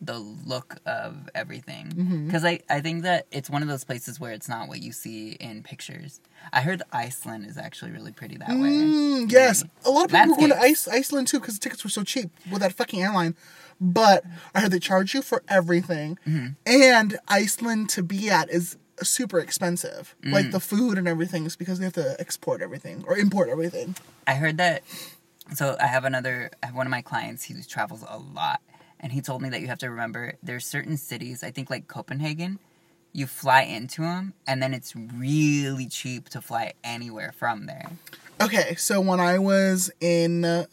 B: the look of everything. Because I I think that it's one of those places where it's not what you see in pictures. I heard Iceland is actually really pretty that way.
A: Mm, yes, a lot of people were going to Ice, Iceland too because the tickets were so cheap with that fucking airline. But I heard they charge you for everything,
B: Mm-hmm.
A: and Iceland to be at is super expensive.
B: Mm.
A: Like the food and everything is because they have to export everything or import everything.
B: I heard that. So I have another. I have one of my clients. He travels a lot, and he told me that you have to remember there's certain cities. I think like Copenhagen, you fly into them, and then it's really cheap to fly anywhere from there.
A: Okay, so when I was in, uh,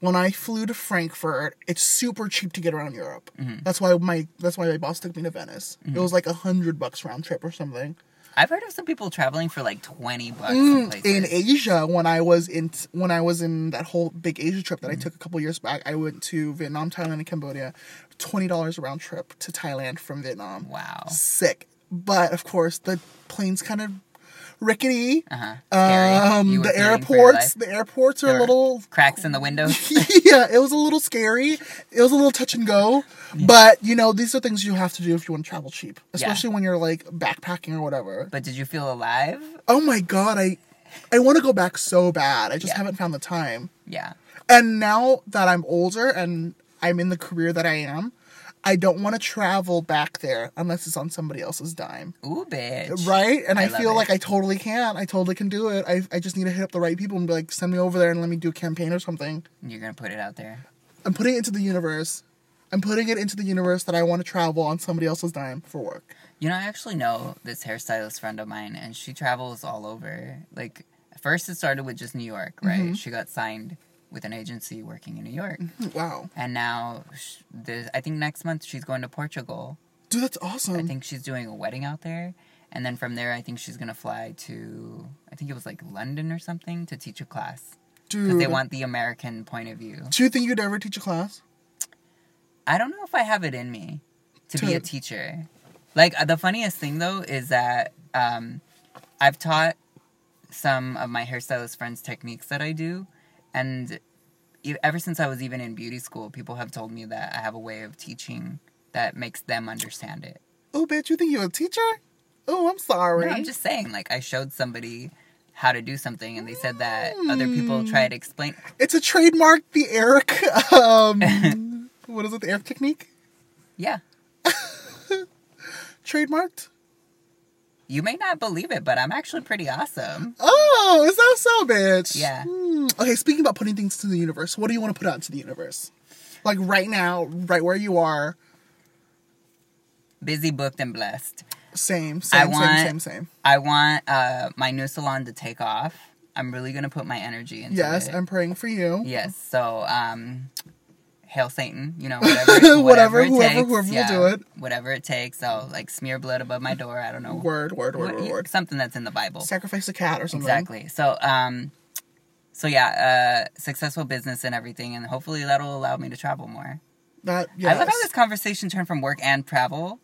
A: when I flew to Frankfurt, it's super cheap to get around Europe.
B: Mm-hmm.
A: That's why my that's why my boss took me to Venice. It was like a hundred bucks round trip or something.
B: I've heard of some people traveling for like twenty bucks
A: Mm,
B: in
A: Asia, when I was in when I was in that whole big Asia trip that I took a couple years back, I went to Vietnam, Thailand, and Cambodia. Twenty dollars a round trip to Thailand from Vietnam.
B: Wow.
A: Sick, but of course the plane's kind of rickety.
B: Uh huh.
A: Um, the
B: fearing for your
A: airports, the airports are
B: There
A: a little
B: cracks in the windows.
A: yeah, it was a little scary. It was a little touch and go. But, you know, these are things you have to do if you want to travel cheap. Especially when you're like backpacking or whatever.
B: but did you feel alive?
A: Oh my god, I I want to go back so bad. I just
B: Yeah.
A: haven't found the time.
B: Yeah.
A: And now that I'm older and I'm in the career that I am, I don't want to travel back there unless it's on somebody else's dime.
B: Ooh, bitch.
A: Right? And I,
B: I
A: feel
B: it.
A: like I totally can. I totally can do it. I, I just need to hit up the right people and be like, send me over there and let me do a campaign or something.
B: You're gonna put it out there.
A: I'm putting it into the universe. I'm putting it into the universe that I want to travel on somebody else's dime for work.
B: You know, I actually know this hairstylist friend of mine, and she travels all over. Like, first it started with just New York, right?
A: Mhm.
B: She got signed with an agency working in New York,
A: Wow.
B: and now sh- the, I think next month she's going to Portugal.
A: Dude, that's awesome.
B: I think she's doing a wedding out there, and then from there, I think she's gonna fly to I think it was like London or something to teach a class
A: Dude.
B: because they want the American point of view.
A: Do you think you'd ever teach a class?
B: I don't know if I have it in me to be a teacher. Like uh, the funniest thing though is that um, I've taught some of my hairstylist friends techniques that I do, and ever since I was even in beauty school, people have told me that I have a way of teaching that makes them understand it.
A: Oh, bitch, you think you're a teacher? Oh, I'm sorry.
B: No, I'm just saying, like I showed somebody how to do something, and they said that other people try to explain.
A: It's a trademark, the Eric. Um, what is it? The Eric technique?
B: Yeah,
A: Trademarked.
B: You may not believe it, but I'm actually pretty awesome.
A: Oh, is that so, bitch?
B: Yeah.
A: Hmm. Okay, speaking about putting things to the universe, what do you want to put out into the universe? Like right now, right where you are.
B: Busy, booked, and blessed.
A: Same, same,
B: I
A: same,
B: want-
A: same, same.
B: I want uh, my new salon to take off. I'm really gonna put my energy into
A: Yes,
B: it.
A: Yes, I'm praying for you.
B: Yes. So, um, hail Satan. You know, whatever,
A: Whatever,
B: it
A: whoever-
B: takes,
A: whoever will
B: yeah,
A: do it.
B: Whatever it takes. I'll like smear blood above my door. I don't know.
A: Word, word, word,
B: What-
A: word, word.
B: Something that's in the Bible.
A: Sacrifice a cat or something.
B: Exactly. So, um, so yeah, uh, successful business and everything, and hopefully that'll allow me to travel more.
A: That yes.
B: I love how this conversation turned from work and travel.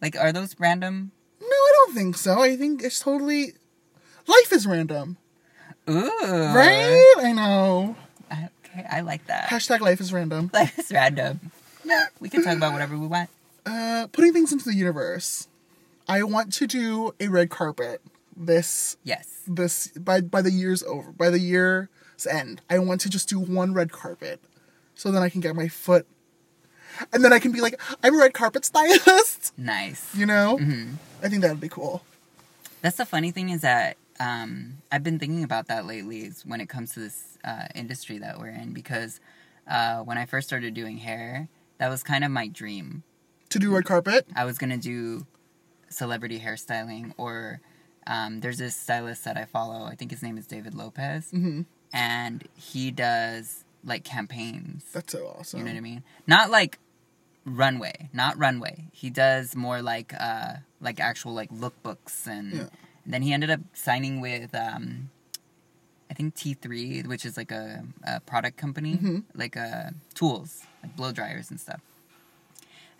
B: Like, are those random?
A: No, I don't think so. I think it's totally. Life is random,
B: Ooh,
A: right? I know.
B: I like that.
A: Hashtag life is random.
B: Life is random. Yeah, we can talk about whatever we want.
A: Uh, putting things into the universe. I want to do a red carpet this
B: Yes.
A: this by by the year's over by the year's end. I want to just do one red carpet, so then I can get my foot, and then I can be like, I'm a red carpet stylist.
B: Nice.
A: You know,
B: hmm
A: I think that would be cool.
B: That's the funny thing is that um, I've been thinking about that lately is when it comes to this uh, industry that we're in because uh, when I first started doing hair, that was kind of my dream.
A: To do red carpet,
B: I was gonna do celebrity hairstyling or um, there's this stylist that I follow. I think his name is David Lopez,
A: hmm
B: and he does like campaigns.
A: that's so awesome.
B: You know what I mean? Not like runway, not runway. He does more like uh like actual like lookbooks and,
A: Yeah.
B: Then he ended up signing with um I think T3, which is like a, a product company,
A: Mhm.
B: like uh tools, like blow dryers and stuff.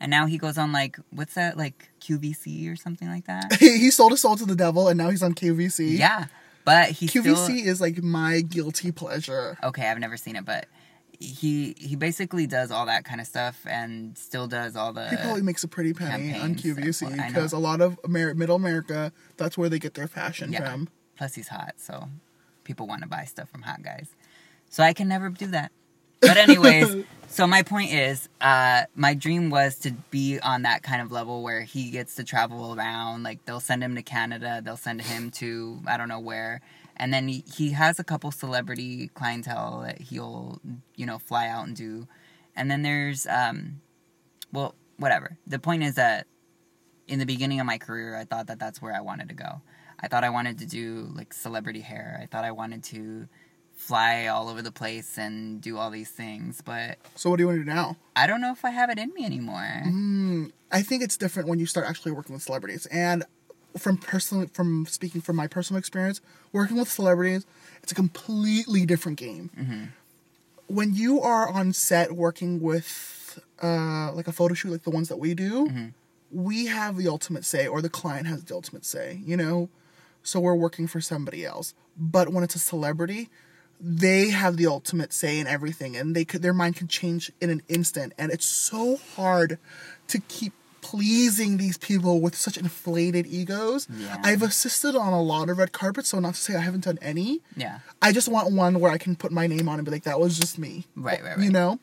B: And now he goes on like what's that like QVC or something like that?
A: He, he sold his soul to the devil, and now he's on QVC.
B: yeah. But he
A: QVC
B: still
A: is like my guilty pleasure.
B: okay i've never seen it but he he basically does all that kind of stuff and still does all the
A: He probably makes a pretty penny on. QVC because a lot of Amer- Middle America, that's where they get their fashion
B: Yeah.
A: from.
B: plus he's hot so people want to buy stuff from hot guys so i can never do that but anyways so my point is uh my dream was to be on that kind of level where he gets to travel around like they'll send him to canada they'll send him to i don't know where and then he, he has a couple celebrity clientele that he'll you know fly out and do. And then there's um well whatever. The point is that in the beginning of my career i thought that that's where i wanted to go. I thought i wanted to do like celebrity hair. I thought i wanted to fly all over the place and do all these things. But
A: So what do you want to do now?
B: i don't know if i have it in me anymore.
A: Mm, I think it's different when you start actually working with celebrities. And from personal, from speaking from my personal experience, working with celebrities, it's a completely different game.
B: hmm
A: When you are on set working with, uh, like a photo shoot, like the ones that we do,
B: Mhm.
A: we have the ultimate say, or the client has the ultimate say. You know, so we're working for somebody else. But when it's a celebrity, they have the ultimate say in everything and they could their mind can change in an instant and it's so hard to keep pleasing these people with such inflated egos
B: Yeah.
A: i've assisted on a lot of red carpets so not to say i haven't done any
B: yeah
A: i just want one where i can put my name on and be like that was just me
B: Right, right, right.
A: you know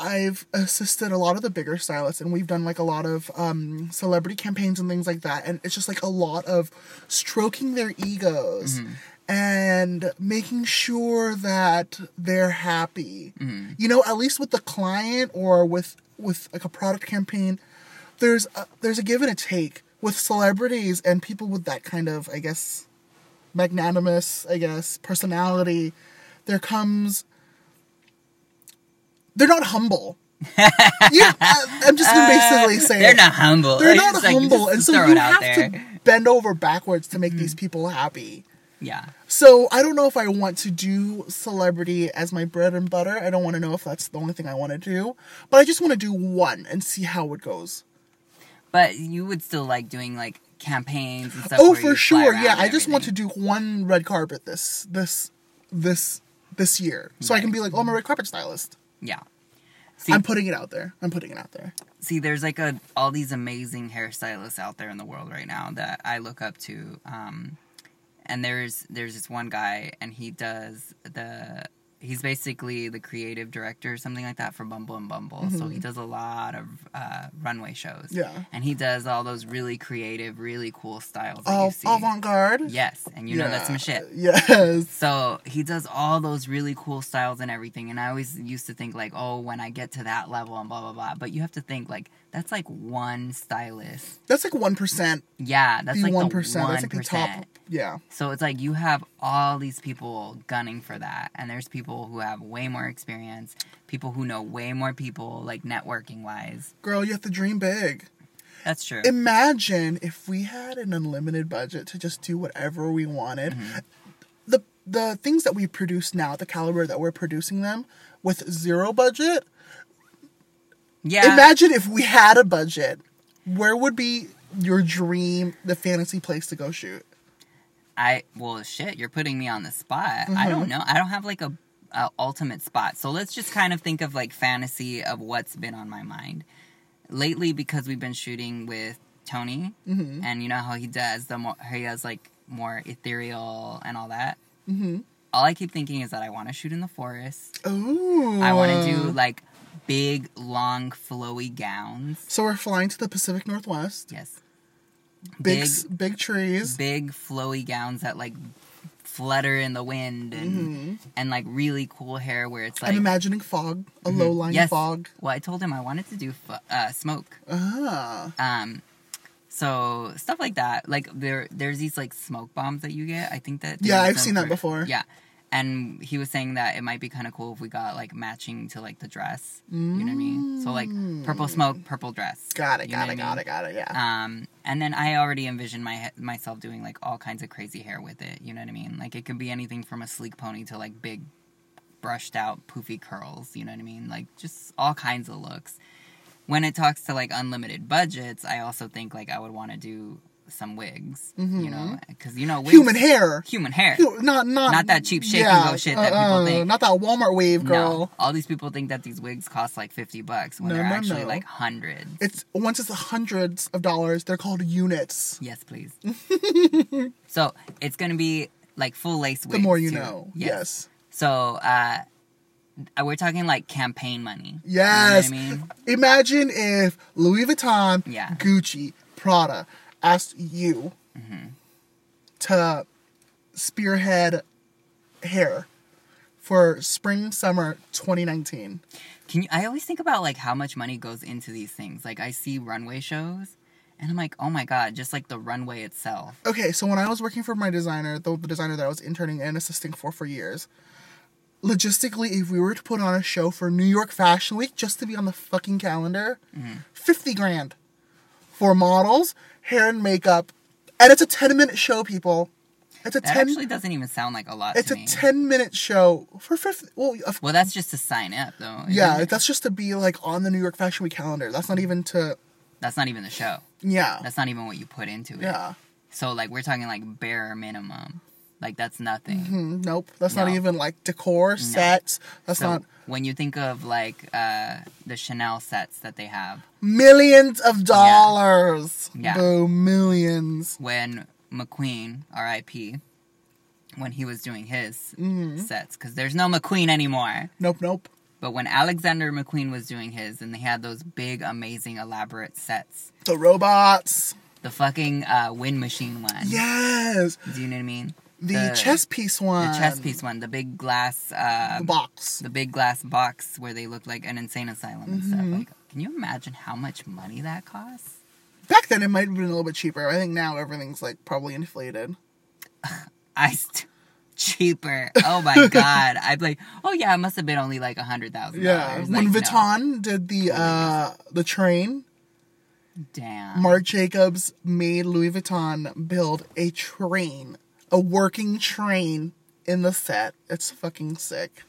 A: i've assisted a lot of the bigger stylists and we've done like a lot of um, celebrity campaigns and things like that and it's just like a lot of stroking their egos
B: Mm-hmm.
A: And making sure that they're happy
B: Mhm.
A: you know at least with the client or with with like a product campaign there's a, there's a give and a take with celebrities and people with that kind of i guess magnanimous i guess personality there comes they're not humble yeah, I, i'm just gonna basically say
B: Uh, they're
A: it.
B: not humble
A: they're not
B: just like,
A: humble and so you have
B: there.
A: to bend over backwards to make
B: Mm-hmm.
A: these people happy
B: yeah
A: so I don't know if I want to do celebrity as my bread and butter. I don't want to know if that's the only thing I want to do, but I just want to do one and see how it goes.
B: but you would still like doing like campaigns and stuff
A: oh, for sure. Yeah, I just want to do one red carpet this this this this year, so I can be like, oh, I'm a red carpet stylist.
B: yeah see
A: I'm putting it out there. I'm putting it out there.
B: see there's like a all these amazing hairstylists out there in the world right now that i look up to um and there's there's this one guy, and he does the he's basically the creative director or something like that for Bumble and Bumble. So he does a lot of uh, runway shows.
A: Mm-hmm. Yeah.
B: and he does all those really creative, really cool styles
A: Oh, avant garde.
B: Yes, and you know that's my shit.
A: Yes.
B: So he does all those really cool styles and everything. And I always used to think like, oh, when I get to that level and blah blah blah. But you have to think like that's like one stylist.
A: That's like one percent.
B: Yeah, that's
A: The
B: like
A: one
B: the one
A: That's like the top. Yeah.
B: So it's like you have all these people gunning for that, and there's people who have way more experience, people who know way more people, like networking wise.
A: Girl, you have to dream big.
B: That's true.
A: Imagine if we had an unlimited budget to just do whatever we wanted.
B: Mm-hmm.
A: The the things that we produce now, the caliber that we're producing them with zero budget.
B: yeah,
A: Imagine if we had a budget. Where would be your dream, the fantasy place to go shoot?
B: I well shit, you're putting me on the spot. I
A: Mm-hmm.
B: don't know. I don't have like a, a ultimate spot. So let's just kind of think of like fantasy of what's been on my mind lately because we've been shooting with Tony,
A: Mm-hmm.
B: and you know how he does the more he has like more ethereal and all that.
A: Mm-hmm.
B: All I keep thinking is that I want to shoot in the forest.
A: Ooh.
B: I want to do like big, long, flowy gowns.
A: So we're flying to the Pacific Northwest.
B: Yes,
A: Big
B: Big-
A: big trees.
B: big flowy gowns that like flutter in the wind and and like really cool hair where it's like
A: I'm imagining fog, a low lying
B: Mm-hmm. yes.
A: fog.
B: Well, I told him I wanted to do uh, smoke.
A: Ah.
B: Um, so stuff like that. Like there, there's these like smoke bombs that you get. I think that.
A: Yeah, I've seen that before.
B: Yeah, and he was saying that it might be kind of cool if we got like matching to like the dress. You know what I mean? So like purple smoke, purple dress.
A: Got it,
B: You know
A: got it,
B: I
A: got
B: mean?
A: it, got it, yeah.
B: Um, and then I already envisioned my myself doing like all kinds of crazy hair with it. You know what I mean? Like it could be anything from a sleek pony to like big, brushed out poofy curls. You know what I mean? Like just all kinds of looks. When it talks to like unlimited budgets, I also think like I would want to do some wigs. You know, because you know wigs,
A: Mm-hmm. Human hair.
B: human hair.
A: Hu- Not not
B: Not that cheap shake and go shit that people
A: uh-uh,
B: think.
A: Not that Walmart wave, girl.
B: No, all these people think that these wigs cost like fifty bucks when
A: No,
B: they're
A: no,
B: actually like hundreds.
A: It's once it's hundreds of dollars, they're called units.
B: Yes, please. so it's gonna be like full lace wigs.
A: The more you
B: too.
A: know. Yes.
B: So uh, we're talking like campaign money.
A: Yes.
B: You know what I mean?
A: Imagine if Louis Vuitton,
B: Yeah.
A: Gucci, Prada asked you
B: Mm-hmm.
A: to spearhead hair for spring summer 2019.
B: Can you? I always think about like how much money goes into these things. Like I see runway shows, and I'm like, oh my god, just like the runway itself.
A: Okay, so when I was working for my designer, the, the designer that I was interning and assisting for for years, logistically, if we were to put on a show for New York Fashion Week just to be on the fucking calendar,
B: Mm-hmm.
A: 50 grand for models, hair and makeup, and it's a 10 minute show, people. It's a
B: That
A: 10
B: actually doesn't even sound like a lot
A: it's a
B: me.
A: 10 minute show for 50 well, of-
B: well, that's just to sign up, though.
A: yeah, that's just to be like on the New York Fashion Week calendar. That's not even to
B: that's not even the show.
A: yeah.
B: That's not even what you put into it.
A: Yeah.
B: So like we're talking like bare minimum. Like that's nothing.
A: Hmm, nope. That's not even like decor, sets. That's
B: So
A: not
B: when you think of like uh, the Chanel sets that they have,
A: millions of dollars.
B: Yeah.
A: Boom, millions.
B: when McQueen, R.I.P., when he was doing his
A: Mm-hmm.
B: sets, because there's no McQueen anymore.
A: Nope, nope.
B: But when Alexander McQueen was doing his, and they had those big, amazing, elaborate sets,
A: The robots.
B: the fucking uh, wind machine one.
A: Yes.
B: Do you know what I mean?
A: The, chess piece one.
B: the chess piece one, the big glass, uh,
A: The box.
B: the big glass box where they look like an insane asylum and stuff.
A: Mm-hmm.
B: Like, can you imagine how much money that costs?
A: Back then, it might have been a little bit cheaper. I think now everything's like probably inflated.
B: I st- cheaper. Oh my god! I'd like, oh yeah, it must have been only like a hundred thousand.
A: Yeah.
B: dollars.
A: When
B: Like, no.
A: Vuitton did the uh the train,
B: Damn.
A: Marc Jacobs made Louis Vuitton build a train, a working train in the set. It's fucking sick.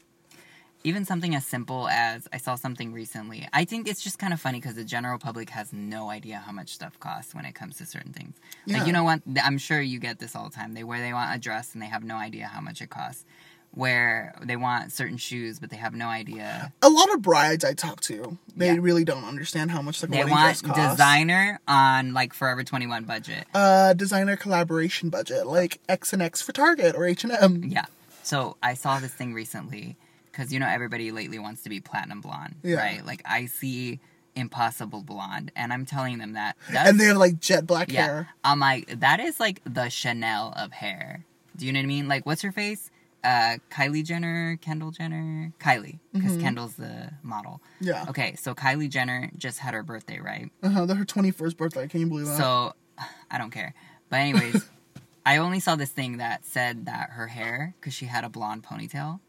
B: Even something as simple as I saw something recently. I think it's just kind of funny because the general public has no idea how much stuff costs when it comes to certain things.
A: Yeah.
B: Like you know what? I'm sure you get this all the time. They wear they want a dress and they have no idea how much it costs. Where they want certain shoes, but they have no idea.
A: A lot of brides I talk to, they
B: Yeah.
A: really don't understand how much like
B: They want designer on like Forever 21 budget.
A: uh designer collaboration budget like X and X for Target or H and M.
B: Yeah. So I saw this thing recently because you know everybody lately wants to be platinum blonde,
A: Yeah.
B: right? Like I see impossible blonde, and I'm telling them that.
A: And they have like jet black
B: yeah,
A: hair.
B: I'm like that is like the Chanel of hair. Do you know what I mean? Like what's her face? Uh, Kylie Jenner, Kendall Jenner, Kylie, because
A: Mm-hmm.
B: Kendall's the model.
A: Yeah.
B: Okay, so Kylie Jenner just had her birthday, right?
A: Uh-huh. That's her twenty first birthday. Can you believe that?
B: So I don't care. But anyways, I only saw this thing that said that her hair, because she had a blonde ponytail,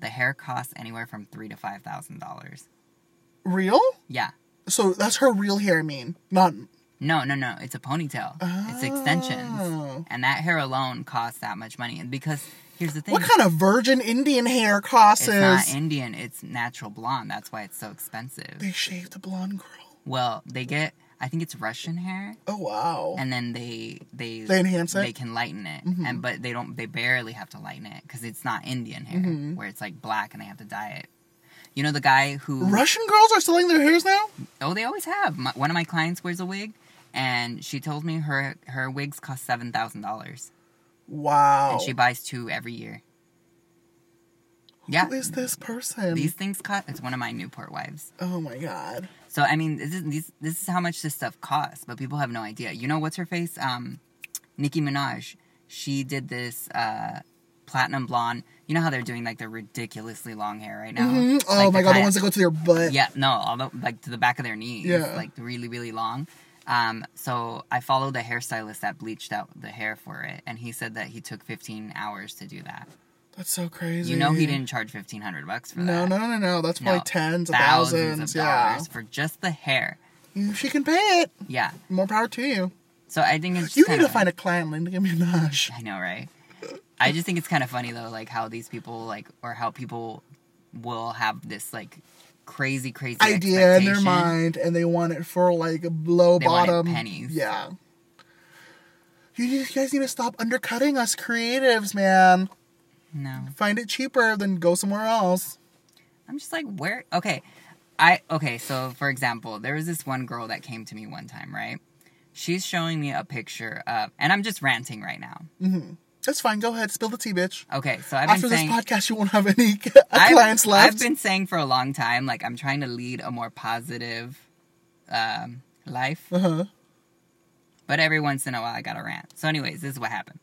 B: the hair costs anywhere from three to five thousand dollars.
A: real?
B: Yeah.
A: So that's her real hair. I mean, not
B: No, no, no. It's a ponytail. It's extensions,
A: Oh.
B: and that hair alone costs that much money. And because here's the thing,
A: What kind of virgin Indian hair costs
B: it's not? Indian. It's natural blonde. That's why it's so expensive.
A: They shave the blonde girl.
B: Well, they get. I think it's Russian hair.
A: Oh wow.
B: and then they they
A: They enhance it?
B: They can lighten it, mm-hmm. and but they don't. They barely have to lighten it because it's not Indian hair mm-hmm. where it's like black and they have to dye it. You know the guy who?
A: Russian girls are selling their hairs now?
B: Oh, they always have. My, one of my clients wears a wig, and she told me her her wigs cost seven thousand dollars,
A: Wow.
B: and she buys two every year. Yeah,
A: Who is this person?
B: these things cost. It's one of my Newport wives.
A: Oh my god.
B: So I mean, this is these, this is how much this stuff costs, but people have no idea. You know what's her face? Um, Nicki Minaj. She did this uh, platinum blonde. You know how they're doing like the ridiculously long hair right now?
A: Mhm. Oh
B: Like
A: my
B: the
A: god, the ones that go to their butt.
B: Yeah, no, although like to the back of their knees,
A: Yeah.
B: like really really long. Um, so I followed a hairstylist that bleached out the hair for it, and he said that he took 15 hours to do that.
A: That's so crazy.
B: You know, he didn't charge 1,500 bucks for
A: No,
B: that.
A: no, no, no. No. That's probably
B: No,
A: tens of
B: thousands
A: thousands.
B: of
A: yeah.
B: dollars for just the hair.
A: She can pay it,
B: Yeah.
A: more power to you.
B: So I think it's
A: You need to find a client Nicki Minaj.
B: I know, right? I just think it's kind of funny though, like how these people like, or how people will have this like crazy, crazy
A: Idea in their mind, and they want it for like a low
B: They
A: bottom
B: pennies.
A: Yeah. You, you guys need to stop undercutting us creatives, man.
B: No,
A: Find it cheaper, then go somewhere else.
B: I'm just like, where? Okay, I okay. So for example, there was this one girl that came to me one time, right? She's showing me a picture of, and I'm just ranting right now. Mm-hmm.
A: That's fine. Go ahead, spill the tea, bitch.
B: Okay, so I've
A: After
B: saying.
A: this podcast, you won't have any
B: I've,
A: clients left.
B: I've been saying for a long time, like I'm trying to lead a more positive um, life.
A: Uh-huh.
B: But every once in a while, I got a rant. So, anyways, this is what happened.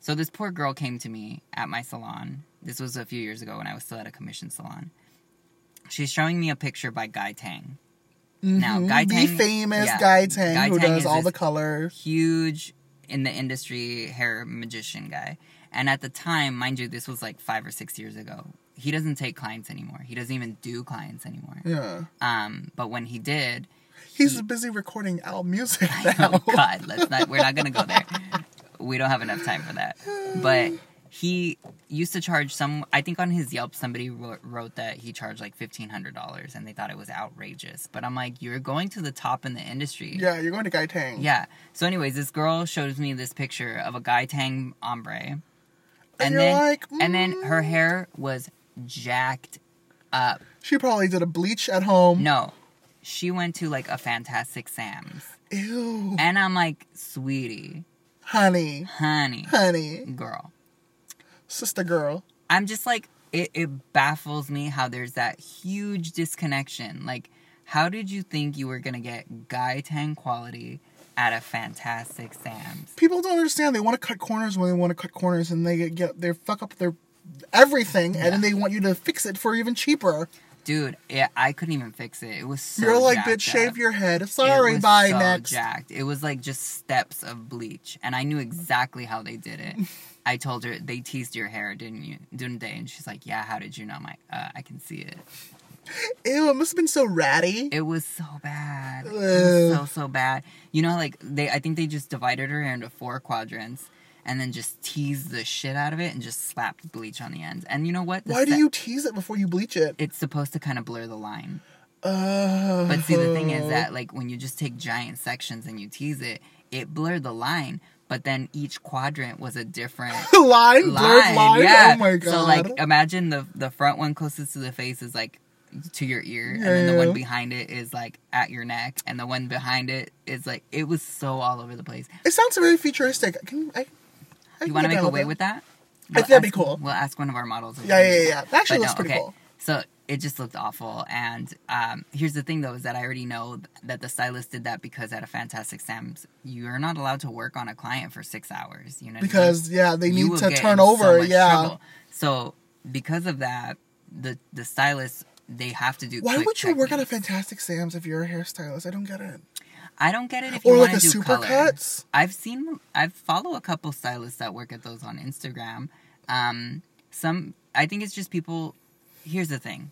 B: So, this poor girl came to me at my salon. This was a few years ago when I was still at a commission salon. She's showing me a picture by Guy Tang. Now, Guy
A: the
B: Tang,
A: famous
B: yeah,
A: Guy Tang
B: Guy
A: who
B: Tang
A: does all the colors.
B: huge in the industry hair magician guy. And at the time, mind you, this was like five or six years ago. He doesn't take clients anymore. He doesn't even do clients anymore.
A: Yeah.
B: Um, but when he did,
A: He's busy recording album music now.
B: oh God, let's not. We're not gonna go there. We don't have enough time for that. But he used to charge some. I think on his Yelp, somebody wrote, wrote that he charged like fifteen hundred dollars, and they thought it was outrageous. But I'm like, you're going to the top in the industry.
A: Yeah, you're going to Guy Tang.
B: Yeah. So, anyways, this girl shows me this picture of a Guy Tang ombre, and,
A: you're
B: then
A: like,
B: and then her
A: "Mm."
B: hair was jacked up.
A: She probably did a bleach at home.
B: No, she went to like a Fantastic Sam's,
A: Ew.
B: and I'm like, sweetie,
A: Honey.
B: honey,
A: Honey.
B: girl.
A: Sister girl.
B: I'm just like, it, it baffles me how there's that huge disconnection. Like, how did you think you were gonna get Guy Tang quality at a Fantastic Sam's?
A: People don't understand. They want to cut corners when they want to cut corners, and they get, get they fuck up their everything, and then they want you to fix it for even cheaper.
B: Dude, yeah, I couldn't even fix it. It was so
A: You're like, bitch, shave
B: up.
A: your head. Sorry, bye,
B: so
A: next.
B: Jacked. It was like just steps of bleach, and I knew exactly how they did it. I told her they teased your hair, didn't you? Didn't they? And she's like, "Yeah, how did you know?" I'm like, uh, "I can see it."
A: Ew, it must have been so ratty.
B: It was so bad. It was so so bad. You know, like they, I think they just divided her hair into four quadrants, and then just teased the shit out of it, and just slapped bleach on the ends. And you know what? The
A: Why do
B: se-
A: you tease it before you bleach it?
B: It's supposed to kind of blur the line.
A: Uh,
B: But see, the thing is that like when you just take giant sections and you tease it, it blurred the line. But then each quadrant was a different
A: line,
B: line.
A: line.
B: Yeah.
A: Oh my god.
B: So like imagine the the front one closest to the face is like to your ear, and then the one behind it is like at your neck, and the one behind it is like it was so all over the place.
A: it sounds very futuristic. Can I? I
B: You want to make away with that?
A: I think that'd be cool.
B: We'll ask one of our models.
A: Yeah, yeah, yeah. yeah.
B: That
A: actually
B: But
A: looks
B: no,
A: pretty
B: okay.
A: cool.
B: So it just looked awful. And um, here's the thing, though, is that I already know that the stylist did that because at a Fantastic Sam's, you're not allowed to work on a client for six hours. You know, what I mean?
A: Because yeah, they
B: You
A: need to turn
B: in so
A: over. yeah.
B: trouble. So because of that, the the stylists they have to do.
A: Why would you work at a. Fantastic Sam's if you're a hairstylist? I don't get it.
B: I don't get it if you
A: Or
B: want
A: like
B: to
A: a
B: do color.
A: supercuts.
B: I've seen I've follow a couple stylists that work at those on Instagram. Um, some I think it's just people. Here's the thing.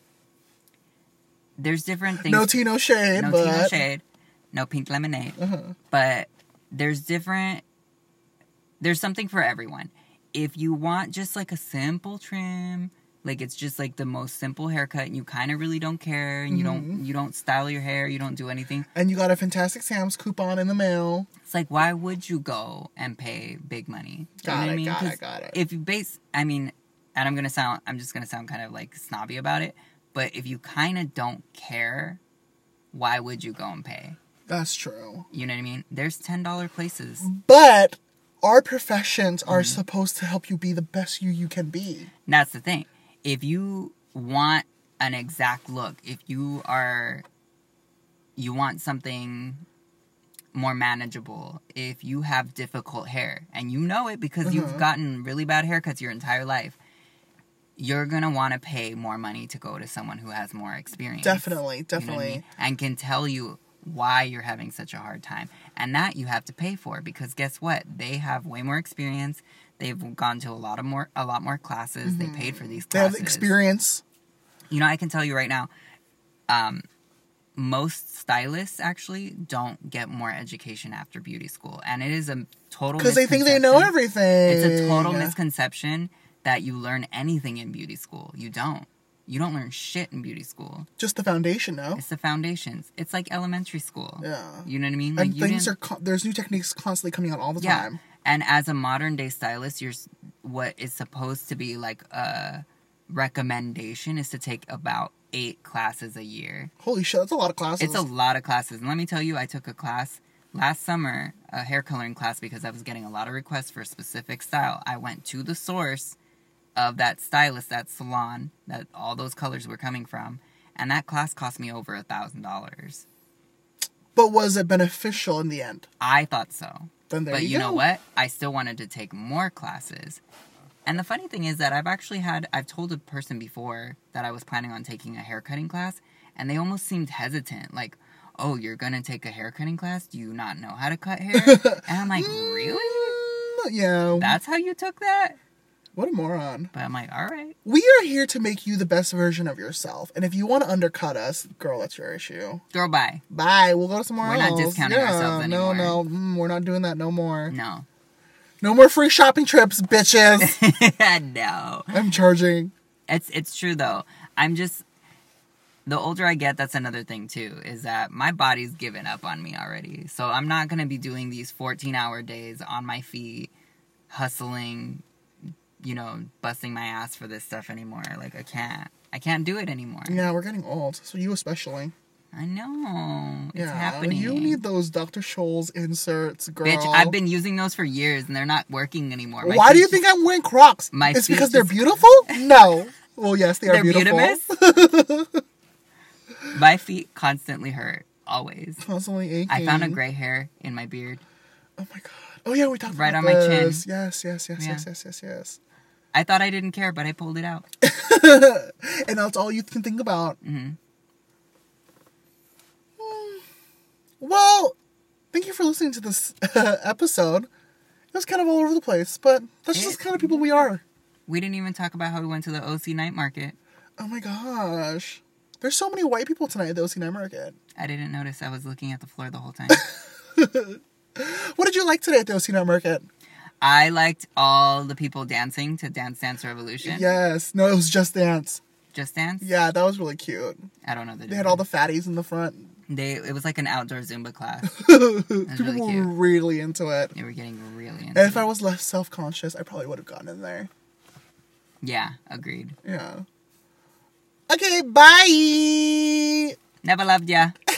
B: There's different things.
A: No tea, no shade,
B: no
A: but
B: tea, no shade, no pink lemonade.
A: Uh-huh.
B: But there's different. There's something for everyone. If you want just like a simple trim, like it's just like the most simple haircut, and you kind of really don't care, and you
A: Mm-hmm.
B: don't you don't style your hair, you don't do anything.
A: and you got a Fantastic Sam's coupon in the mail.
B: It's like, why would you go and pay big money? You
A: Got it,
B: I mean?
A: got it, got it.
B: If you base, I mean, and I'm gonna sound, I'm just gonna sound kind of like snobby about it, but if you kind of don't care, why would you go and pay?
A: That's true.
B: You know what I mean? There's ten dollar places.
A: But our professions are
B: Mm-hmm.
A: supposed to help you be the best you you can be.
B: That's the thing. If you want an exact look, if you are, you want something more manageable, if you have difficult hair, and you know it because you've
A: Mhm.
B: gotten really bad haircuts your entire life, you're gonna want to pay more money to go to someone who has more experience.
A: Definitely,
B: You know I
A: definitely.
B: mean? And can tell you why you're having such a hard time. And that you have to pay for because guess what? They have way more experience. They've gone to a lot of more a lot more classes. They paid for these
A: They have
B: classes.
A: experience.
B: You know, I can tell you right now, um, most stylists actually don't get more education after beauty school. And it is a total
A: Because they think they know everything.
B: It's a total misconception that you learn anything in beauty school. You don't. You don't learn shit in beauty school.
A: Just the foundation now.
B: It's the foundations. It's like elementary school.
A: Yeah.
B: You know what I mean? Like
A: And things are there's new techniques constantly coming out all the
B: yeah.
A: time.
B: And as a modern day stylist, you're what is supposed to be like a recommendation is to take about eight classes a year.
A: Holy shit, that's a lot of classes.
B: It's a lot of classes. And let me tell you, I took a class last summer, a hair coloring class, because I was getting a lot of requests for a specific style. I went to the source of that stylist, that salon, that all those colors were coming from. And that class cost me over a thousand dollars.
A: but was it beneficial in the end?
B: I thought so.
A: Then there
B: but
A: you,
B: you, know what? I still wanted to take more classes. And the funny thing is that I've actually had, I've told a person before that I was planning on taking a haircutting class, and they almost seemed hesitant. Like, oh, you're gonna take a haircutting class? Do you not know how to cut hair? and I'm like, really?
A: Mm, Yeah.
B: That's how you took that?
A: What a moron.
B: But I'm like, all right.
A: We are here to make you the best version of yourself. And if you want to undercut us, girl, that's your issue.
B: Girl, bye.
A: Bye. We'll go to somewhere
B: We're not discounting
A: yeah,
B: ourselves
A: No,
B: anymore.
A: no. Mm, we're not doing that no more.
B: No.
A: No more free shopping trips, bitches.
B: no.
A: I'm charging.
B: It's it's true though. I'm just the older I get, that's another thing too, is that my body's given up on me already. So I'm not gonna be doing these 14 hour days on my feet, hustling, you know, busting my ass for this stuff anymore. Like I can't. I can't do it anymore.
A: Yeah, we're getting old. So you especially.
B: I know. It's
A: yeah.
B: happening.
A: You need those Dr. Scholl's inserts, girl.
B: Bitch, I've been using those for years and they're not working anymore. My
A: Why do you think I'm wearing Crocs?
B: My
A: it's because they're beautiful? No. Well, yes, they are
B: They're
A: beautiful.
B: My feet constantly hurt. Always.
A: Constantly aching.
B: I found a gray hair in my beard.
A: Oh my god. Oh yeah, we talked about it.
B: Right on my chin.
A: Yes, yes, yes,
B: Yeah.
A: yes, yes, yes, yes.
B: I thought I didn't care, but I pulled it out.
A: and that's all you can think about.
B: hmm
A: Hmm. Well, thank you for listening to this episode. It was kind of all over the place, but that's just
B: It-
A: the kind of people we are.
B: We didn't even talk about how we went to the OC night market.
A: Oh my gosh. There's so many white people tonight at the OC Night Market.
B: I didn't notice. I was looking at the floor the whole time.
A: What did you like today at the OC Night Market?
B: I liked all the people dancing to Dance Dance Revolution.
A: Yes. No, it was Just Dance.
B: Just Dance?
A: Yeah, that was really cute.
B: I don't know the
A: They had all the fatties in the front
B: They it was like an outdoor Zumba class.
A: People
B: really
A: were
B: cute.
A: really into it.
B: They were getting really into
A: And if
B: it.
A: I was less self conscious, I probably would have gotten in there.
B: Yeah, agreed.
A: Yeah. Okay, bye.
B: Never loved ya.